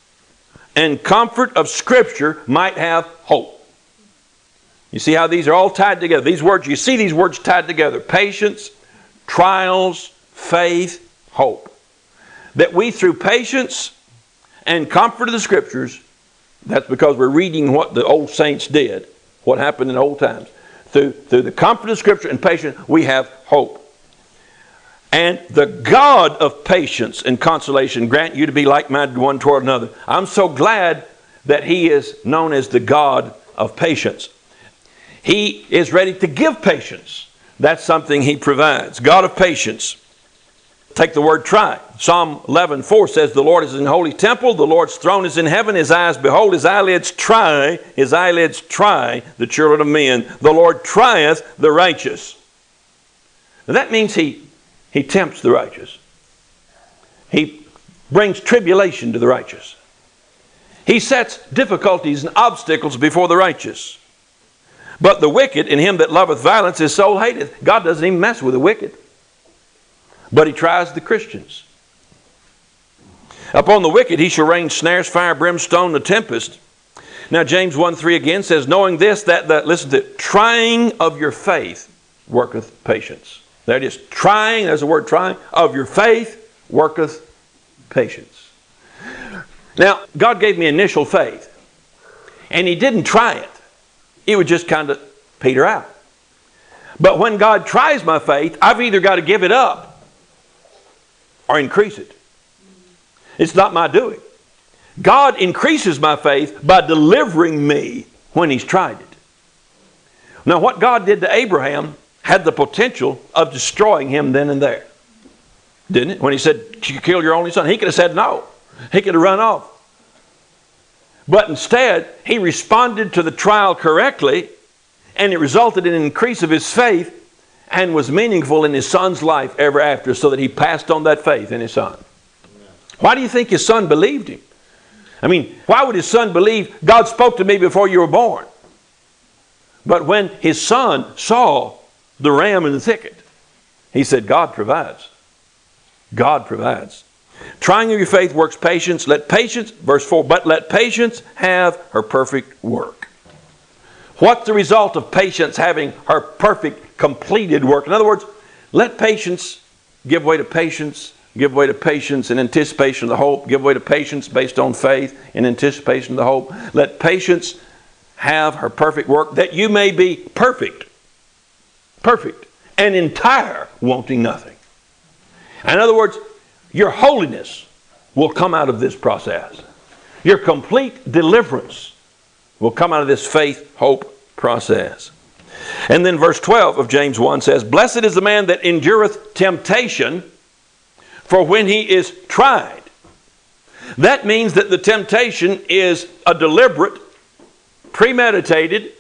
and comfort of Scripture might have hope. You see how these are all tied together. These words, you see these words tied together patience, trials, faith, hope. That we through patience and comfort of the Scriptures, that's because we're reading what the old saints did, what happened in old times. Through, through the comfort of Scripture and patience, we have hope. And the God of patience and consolation grant you to be like minded one toward another. I'm so glad that He is known as the God of patience. He is ready to give patience. That's something He provides. God of patience. Take the word try. Psalm 11, 4 says, The Lord is in holy temple, the Lord's throne is in heaven, his eyes behold, his eyelids try, his eyelids try the children of men. The Lord trieth the righteous. Now that means he he tempts the righteous. He brings tribulation to the righteous. He sets difficulties and obstacles before the righteous. But the wicked in him that loveth violence, his soul hateth. God doesn't even mess with the wicked. But he tries the Christians. Upon the wicked he shall rain snares, fire, brimstone, the tempest. Now James 1 3 again says, Knowing this, that the, listen to it, trying of your faith worketh patience. That is trying, there's the word trying, of your faith worketh patience. Now, God gave me initial faith, and He didn't try it. It would just kind of peter out. But when God tries my faith, I've either got to give it up or increase it. It's not my doing. God increases my faith by delivering me when He's tried it. Now, what God did to Abraham had the potential of destroying him then and there. Didn't it? When he said, You kill your only son, he could have said no. He could have run off. But instead, he responded to the trial correctly, and it resulted in an increase of his faith, and was meaningful in his son's life ever after, so that he passed on that faith in his son. Why do you think his son believed him? I mean, why would his son believe God spoke to me before you were born? But when his son saw the ram in the thicket, he said, God provides. God provides. Trying of your faith works patience. Let patience, verse 4, but let patience have her perfect work. What's the result of patience having her perfect, completed work? In other words, let patience give way to patience, give way to patience in anticipation of the hope, give way to patience based on faith in anticipation of the hope. Let patience have her perfect work, that you may be perfect, perfect, and entire, wanting nothing. In other words, your holiness will come out of this process. Your complete deliverance will come out of this faith, hope process. And then verse 12 of James 1 says, Blessed is the man that endureth temptation, for when he is tried. That means that the temptation is a deliberate, premeditated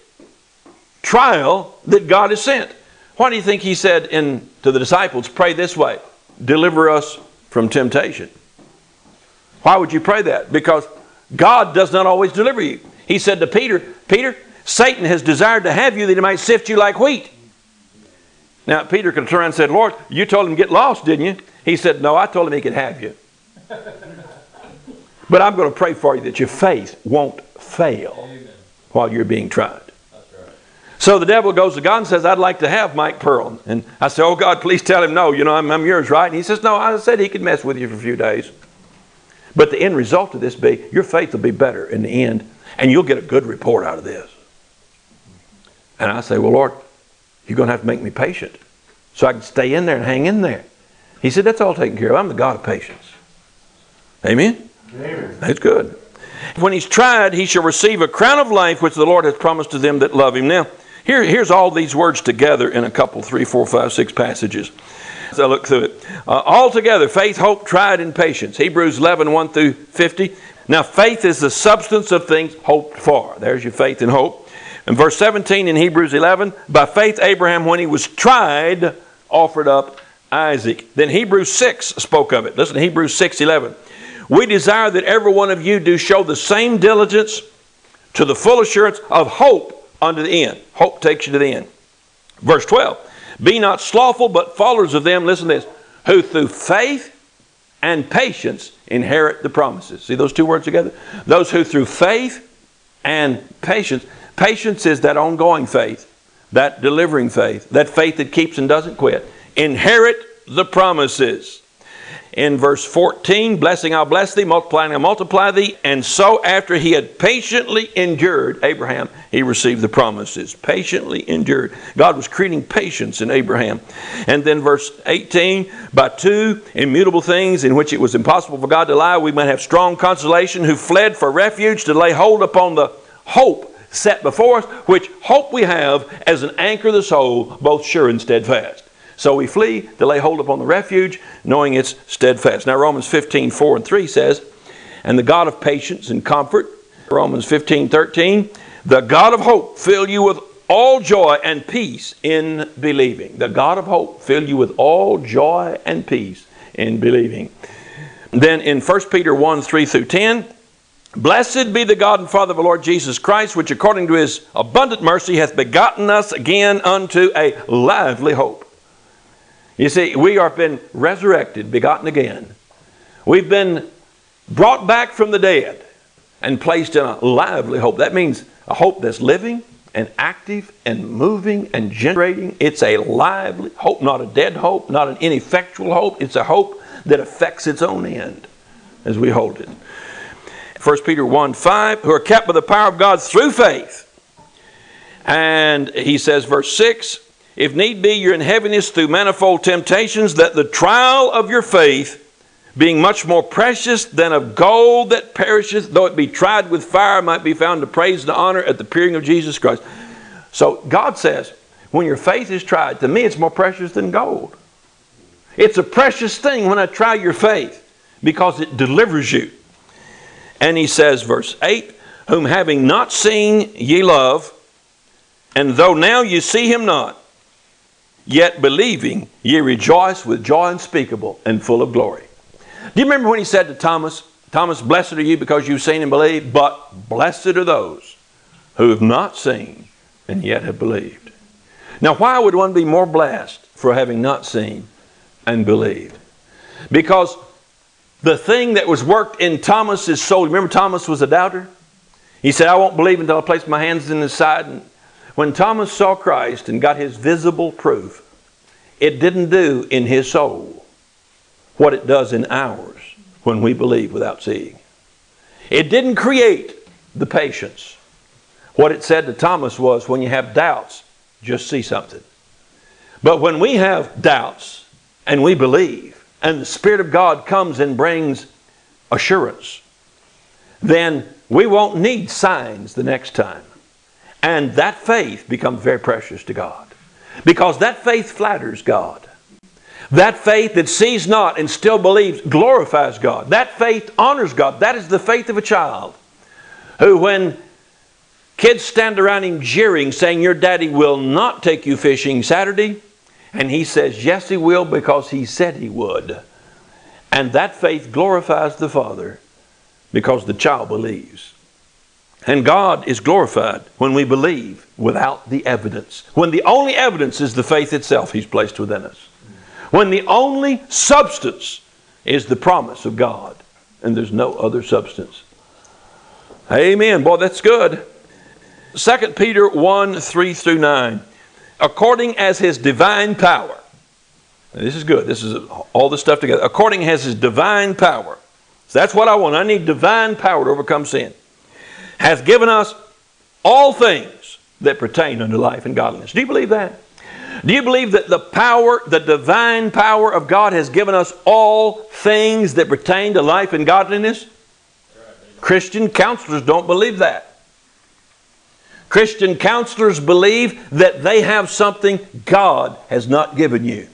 trial that God has sent. Why do you think he said in, to the disciples, Pray this way, deliver us from temptation? Why would you pray that? Because God does not always deliver you. He said to Peter, Peter, Satan has desired to have you that he might sift you like wheat. Now, Peter could turn around and said, Lord, you told him to get lost, didn't you? He said, No, I told him he could have you. but I'm going to pray for you that your faith won't fail Amen. while you're being tried. So the devil goes to God and says, I'd like to have Mike Pearl. And I say, Oh, God, please tell him no. You know, I'm, I'm yours, right? And he says, No, I said he could mess with you for a few days. But the end result of this be your faith will be better in the end, and you'll get a good report out of this. And I say, Well, Lord, you're going to have to make me patient so I can stay in there and hang in there. He said, That's all taken care of. I'm the God of patience. Amen? Amen. That's good. When he's tried, he shall receive a crown of life which the Lord has promised to them that love him. Now, here, here's all these words together in a couple, three, four, five, six passages. As I look through it. Uh, all together, faith, hope, tried, and patience. Hebrews 11, 1 through 50. Now, faith is the substance of things hoped for. There's your faith and hope. In verse 17 in Hebrews 11, by faith Abraham, when he was tried, offered up Isaac. Then Hebrews 6 spoke of it. Listen to Hebrews 6 11. We desire that every one of you do show the same diligence to the full assurance of hope unto the end. Hope takes you to the end. Verse 12. Be not slothful, but followers of them, listen to this, who through faith and patience inherit the promises. See those two words together? Those who through faith and patience Patience is that ongoing faith, that delivering faith, that faith that keeps and doesn't quit. Inherit the promises. In verse 14, blessing I'll bless thee, multiplying I'll multiply thee. And so after he had patiently endured, Abraham, he received the promises. Patiently endured. God was creating patience in Abraham. And then verse 18, by two immutable things in which it was impossible for God to lie, we might have strong consolation who fled for refuge to lay hold upon the hope set before us, which hope we have as an anchor of the soul, both sure and steadfast. So we flee to lay hold upon the refuge, knowing it's steadfast. Now, Romans 15, 4 and 3 says, And the God of patience and comfort, Romans 15, 13, the God of hope fill you with all joy and peace in believing. The God of hope fill you with all joy and peace in believing. Then in 1 Peter 1, 3 through 10, Blessed be the God and Father of the Lord Jesus Christ, which according to his abundant mercy hath begotten us again unto a lively hope. You see, we are been resurrected, begotten again. We've been brought back from the dead and placed in a lively hope. That means a hope that's living and active and moving and generating. It's a lively hope, not a dead hope, not an ineffectual hope. It's a hope that affects its own end as we hold it. 1 Peter 1 5, who are kept by the power of God through faith. And he says, verse 6, if need be, you're in heaviness through manifold temptations, that the trial of your faith, being much more precious than of gold that perisheth, though it be tried with fire, might be found to praise and honor at the appearing of Jesus Christ. So God says, when your faith is tried, to me it's more precious than gold. It's a precious thing when I try your faith because it delivers you. And he says, verse 8, Whom having not seen ye love, and though now you see him not, yet believing, ye rejoice with joy unspeakable and full of glory. Do you remember when he said to Thomas, Thomas, blessed are you because you've seen and believed, but blessed are those who have not seen and yet have believed. Now, why would one be more blessed for having not seen and believed? Because the thing that was worked in Thomas's soul, remember Thomas was a doubter? He said, I won't believe until I place my hands in his side. And when Thomas saw Christ and got his visible proof, it didn't do in his soul what it does in ours when we believe without seeing. It didn't create the patience. What it said to Thomas was when you have doubts, just see something. But when we have doubts and we believe, and the Spirit of God comes and brings assurance, then we won't need signs the next time. And that faith becomes very precious to God. Because that faith flatters God. That faith that sees not and still believes glorifies God. That faith honors God. That is the faith of a child who, when kids stand around him jeering, saying, Your daddy will not take you fishing Saturday, and he says, Yes, he will, because he said he would. And that faith glorifies the Father because the child believes. And God is glorified when we believe without the evidence. When the only evidence is the faith itself He's placed within us. When the only substance is the promise of God and there's no other substance. Amen. Boy, that's good. 2 Peter 1 3 through 9. According as His divine power. This is good. This is all this stuff together. According as His divine power. So that's what I want. I need divine power to overcome sin Has given us all things that pertain unto life and godliness. Do you believe that? Do you believe that the power, the divine power of God has given us all things that pertain to life and godliness? Christian counselors don't believe that. Christian counselors believe that they have something God has not given you.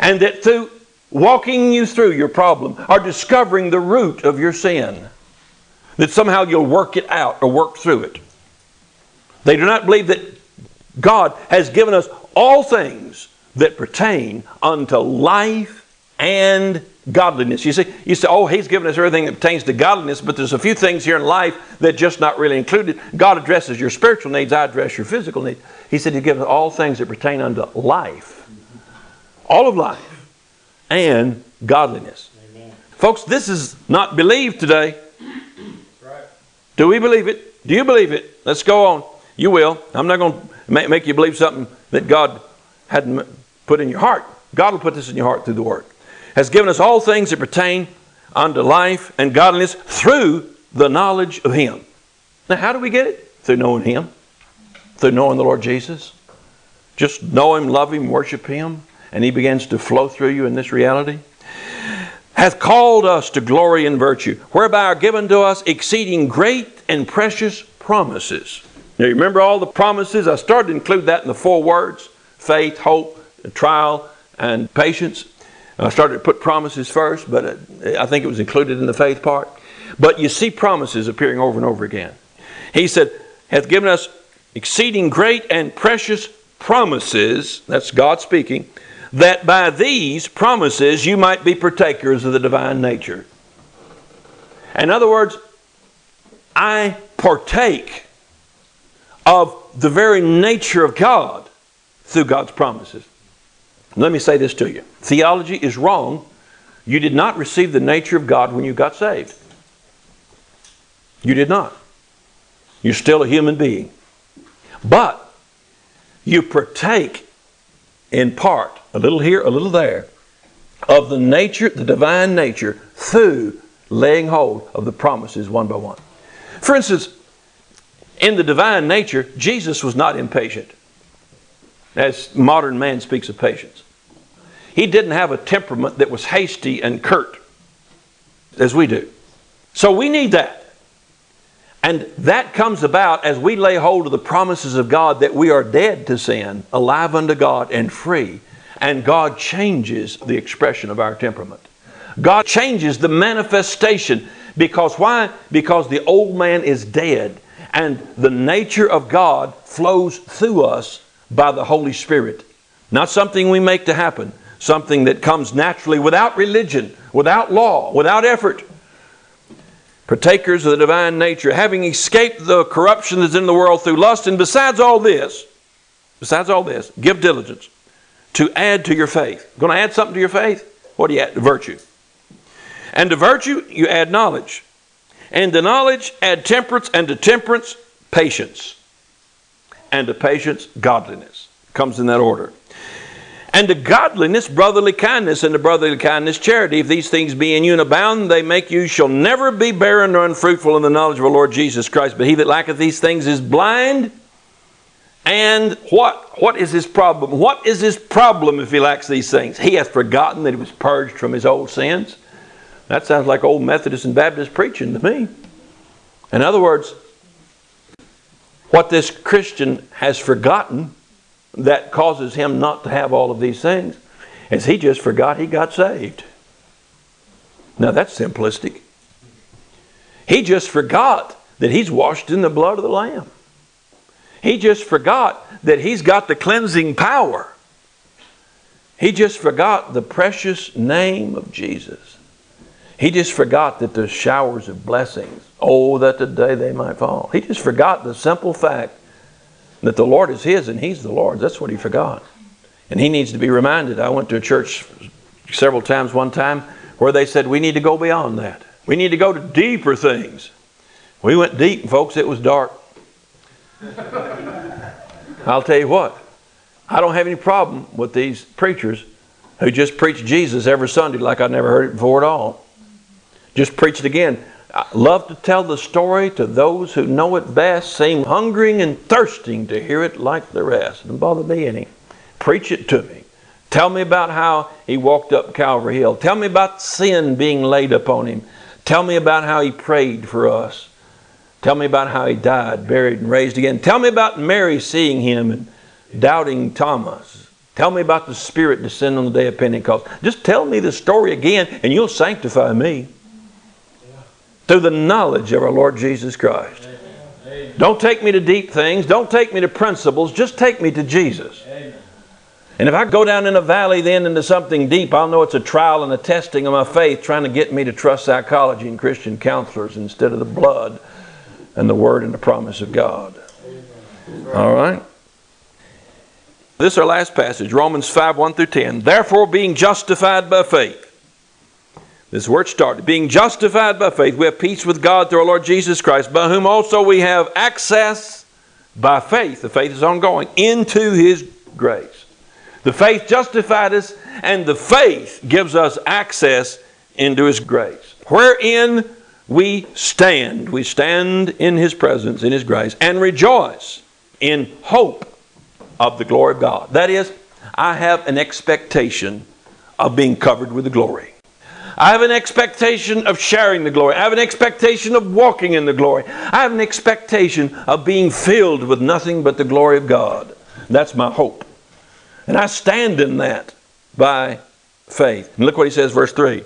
And that through walking you through your problem or discovering the root of your sin, that somehow you'll work it out or work through it. They do not believe that God has given us all things that pertain unto life and godliness. You see, you say, oh, He's given us everything that pertains to godliness, but there's a few things here in life that just not really included. God addresses your spiritual needs, I address your physical needs. He said He's given us all things that pertain unto life, all of life, and godliness. Amen. Folks, this is not believed today. Do we believe it? Do you believe it? Let's go on. You will. I'm not going to make you believe something that God hadn't put in your heart. God will put this in your heart through the Word. Has given us all things that pertain unto life and godliness through the knowledge of Him. Now, how do we get it? Through knowing Him, through knowing the Lord Jesus. Just know Him, love Him, worship Him, and He begins to flow through you in this reality hath called us to glory and virtue, whereby are given to us exceeding great and precious promises. Now, you remember all the promises? I started to include that in the four words faith, hope, trial, and patience. I started to put promises first, but uh, I think it was included in the faith part. But you see promises appearing over and over again. He said, hath given us exceeding great and precious promises, that's God speaking, that by these promises you might be partakers of the divine nature. In other words, I partake of the very nature of God through God's promises. Let me say this to you theology is wrong. You did not receive the nature of God when you got saved. You did not. You're still a human being. But you partake in part a little here, a little there, of the nature, the divine nature, through laying hold of the promises one by one. For instance, in the divine nature, Jesus was not impatient, as modern man speaks of patience. He didn't have a temperament that was hasty and curt, as we do. So we need that. And that comes about as we lay hold of the promises of God that we are dead to sin, alive unto God, and free and God changes the expression of our temperament. God changes the manifestation. Because why? Because the old man is dead and the nature of God flows through us by the Holy Spirit. Not something we make to happen, something that comes naturally without religion, without law, without effort. Partakers of the divine nature, having escaped the corruption that's in the world through lust, and besides all this, besides all this, give diligence to add to your faith. Going to add something to your faith? What do you add? Virtue. And to virtue, you add knowledge. And to knowledge, add temperance. And to temperance, patience. And to patience, godliness. Comes in that order. And to godliness, brotherly kindness, and to brotherly kindness, charity. If these things be in you and abound, they make you shall never be barren or unfruitful in the knowledge of our Lord Jesus Christ. But he that lacketh these things is blind. And what? What is his problem? What is his problem if he lacks these things? He hath forgotten that he was purged from his old sins. That sounds like old Methodist and Baptist preaching to me. In other words, what this Christian has forgotten that causes him not to have all of these things is he just forgot he got saved. Now that's simplistic. He just forgot that he's washed in the blood of the Lamb. He just forgot that he's got the cleansing power. He just forgot the precious name of Jesus. He just forgot that the showers of blessings, oh, that today they might fall. He just forgot the simple fact that the Lord is His and He's the Lord's. That's what he forgot. And he needs to be reminded. I went to a church several times one time where they said, we need to go beyond that. We need to go to deeper things. We went deep, folks, it was dark. I'll tell you what, I don't have any problem with these preachers who just preach Jesus every Sunday like I never heard it before at all. Just preach it again. I love to tell the story to those who know it best, seem hungering and thirsting to hear it like the rest. Don't bother me any. Preach it to me. Tell me about how he walked up Calvary Hill. Tell me about sin being laid upon him. Tell me about how he prayed for us. Tell me about how he died, buried, and raised again. Tell me about Mary seeing him and doubting Thomas. Tell me about the Spirit descending on the day of Pentecost. Just tell me the story again, and you'll sanctify me through the knowledge of our Lord Jesus Christ. Don't take me to deep things. Don't take me to principles. Just take me to Jesus. And if I go down in a valley then into something deep, I'll know it's a trial and a testing of my faith trying to get me to trust psychology and Christian counselors instead of the blood and the word and the promise of God. All right? This is our last passage, Romans 5 1 through 10. Therefore, being justified by faith, this it started. Being justified by faith, we have peace with God through our Lord Jesus Christ, by whom also we have access by faith. The faith is ongoing into His grace. The faith justified us, and the faith gives us access into His grace. Wherein we stand. We stand in His presence, in His grace, and rejoice in hope of the glory of God. That is, I have an expectation of being covered with the glory. I have an expectation of sharing the glory. I have an expectation of walking in the glory. I have an expectation of being filled with nothing but the glory of God. That's my hope. And I stand in that by faith. And look what he says, verse 3.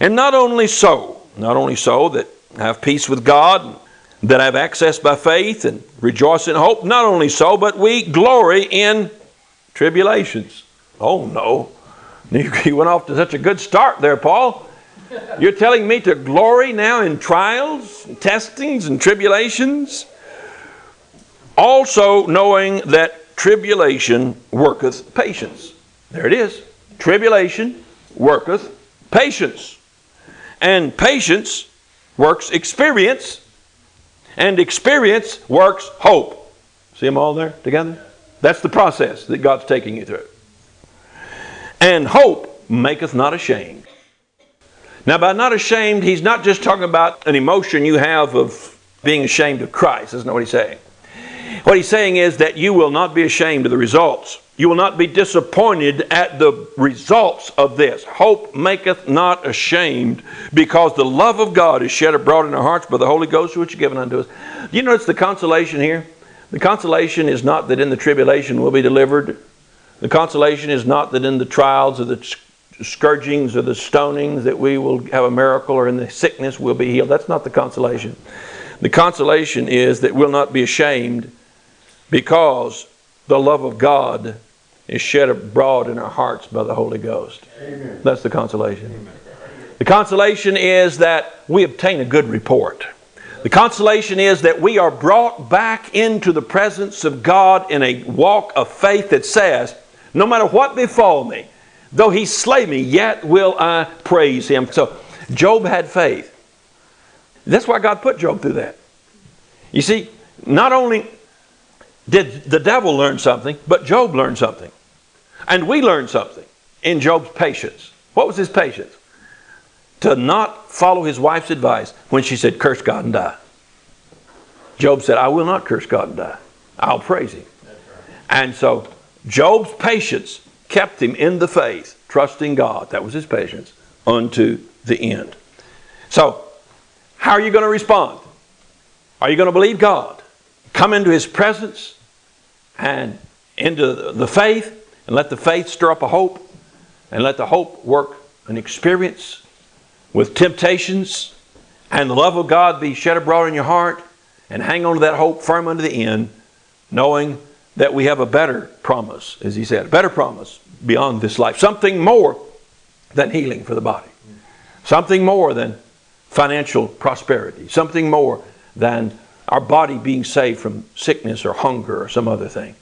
And not only so, not only so that I have peace with God, that I have access by faith and rejoice in hope, not only so, but we glory in tribulations. Oh no. You went off to such a good start there, Paul. You're telling me to glory now in trials, and testings, and tribulations? Also, knowing that tribulation worketh patience. There it is. Tribulation worketh patience. And patience works experience. And experience works hope. See them all there together? That's the process that God's taking you through. And hope maketh not ashamed. Now, by not ashamed, he's not just talking about an emotion you have of being ashamed of Christ. That's not what he's saying. What he's saying is that you will not be ashamed of the results. You will not be disappointed at the results of this. Hope maketh not ashamed, because the love of God is shed abroad in our hearts by the Holy Ghost, which is given unto us. Do you notice the consolation here? The consolation is not that in the tribulation we'll be delivered the consolation is not that in the trials or the scourgings or the stonings that we will have a miracle or in the sickness we'll be healed. That's not the consolation. The consolation is that we'll not be ashamed because the love of God is shed abroad in our hearts by the Holy Ghost. Amen. That's the consolation. The consolation is that we obtain a good report. The consolation is that we are brought back into the presence of God in a walk of faith that says, no matter what befall me, though he slay me, yet will I praise him. So Job had faith. That's why God put Job through that. You see, not only did the devil learn something, but Job learned something. And we learned something in Job's patience. What was his patience? To not follow his wife's advice when she said, Curse God and die. Job said, I will not curse God and die. I'll praise him. And so Job's patience kept him in the faith, trusting God. That was his patience unto the end. So, how are you going to respond? Are you going to believe God? Come into his presence and into the faith and let the faith stir up a hope and let the hope work an experience with temptations and the love of God be shed abroad in your heart and hang on to that hope firm unto the end, knowing that we have a better promise, as he said, a better promise beyond this life, something more than healing for the body, something more than financial prosperity, something more than our body being saved from sickness or hunger or some other thing.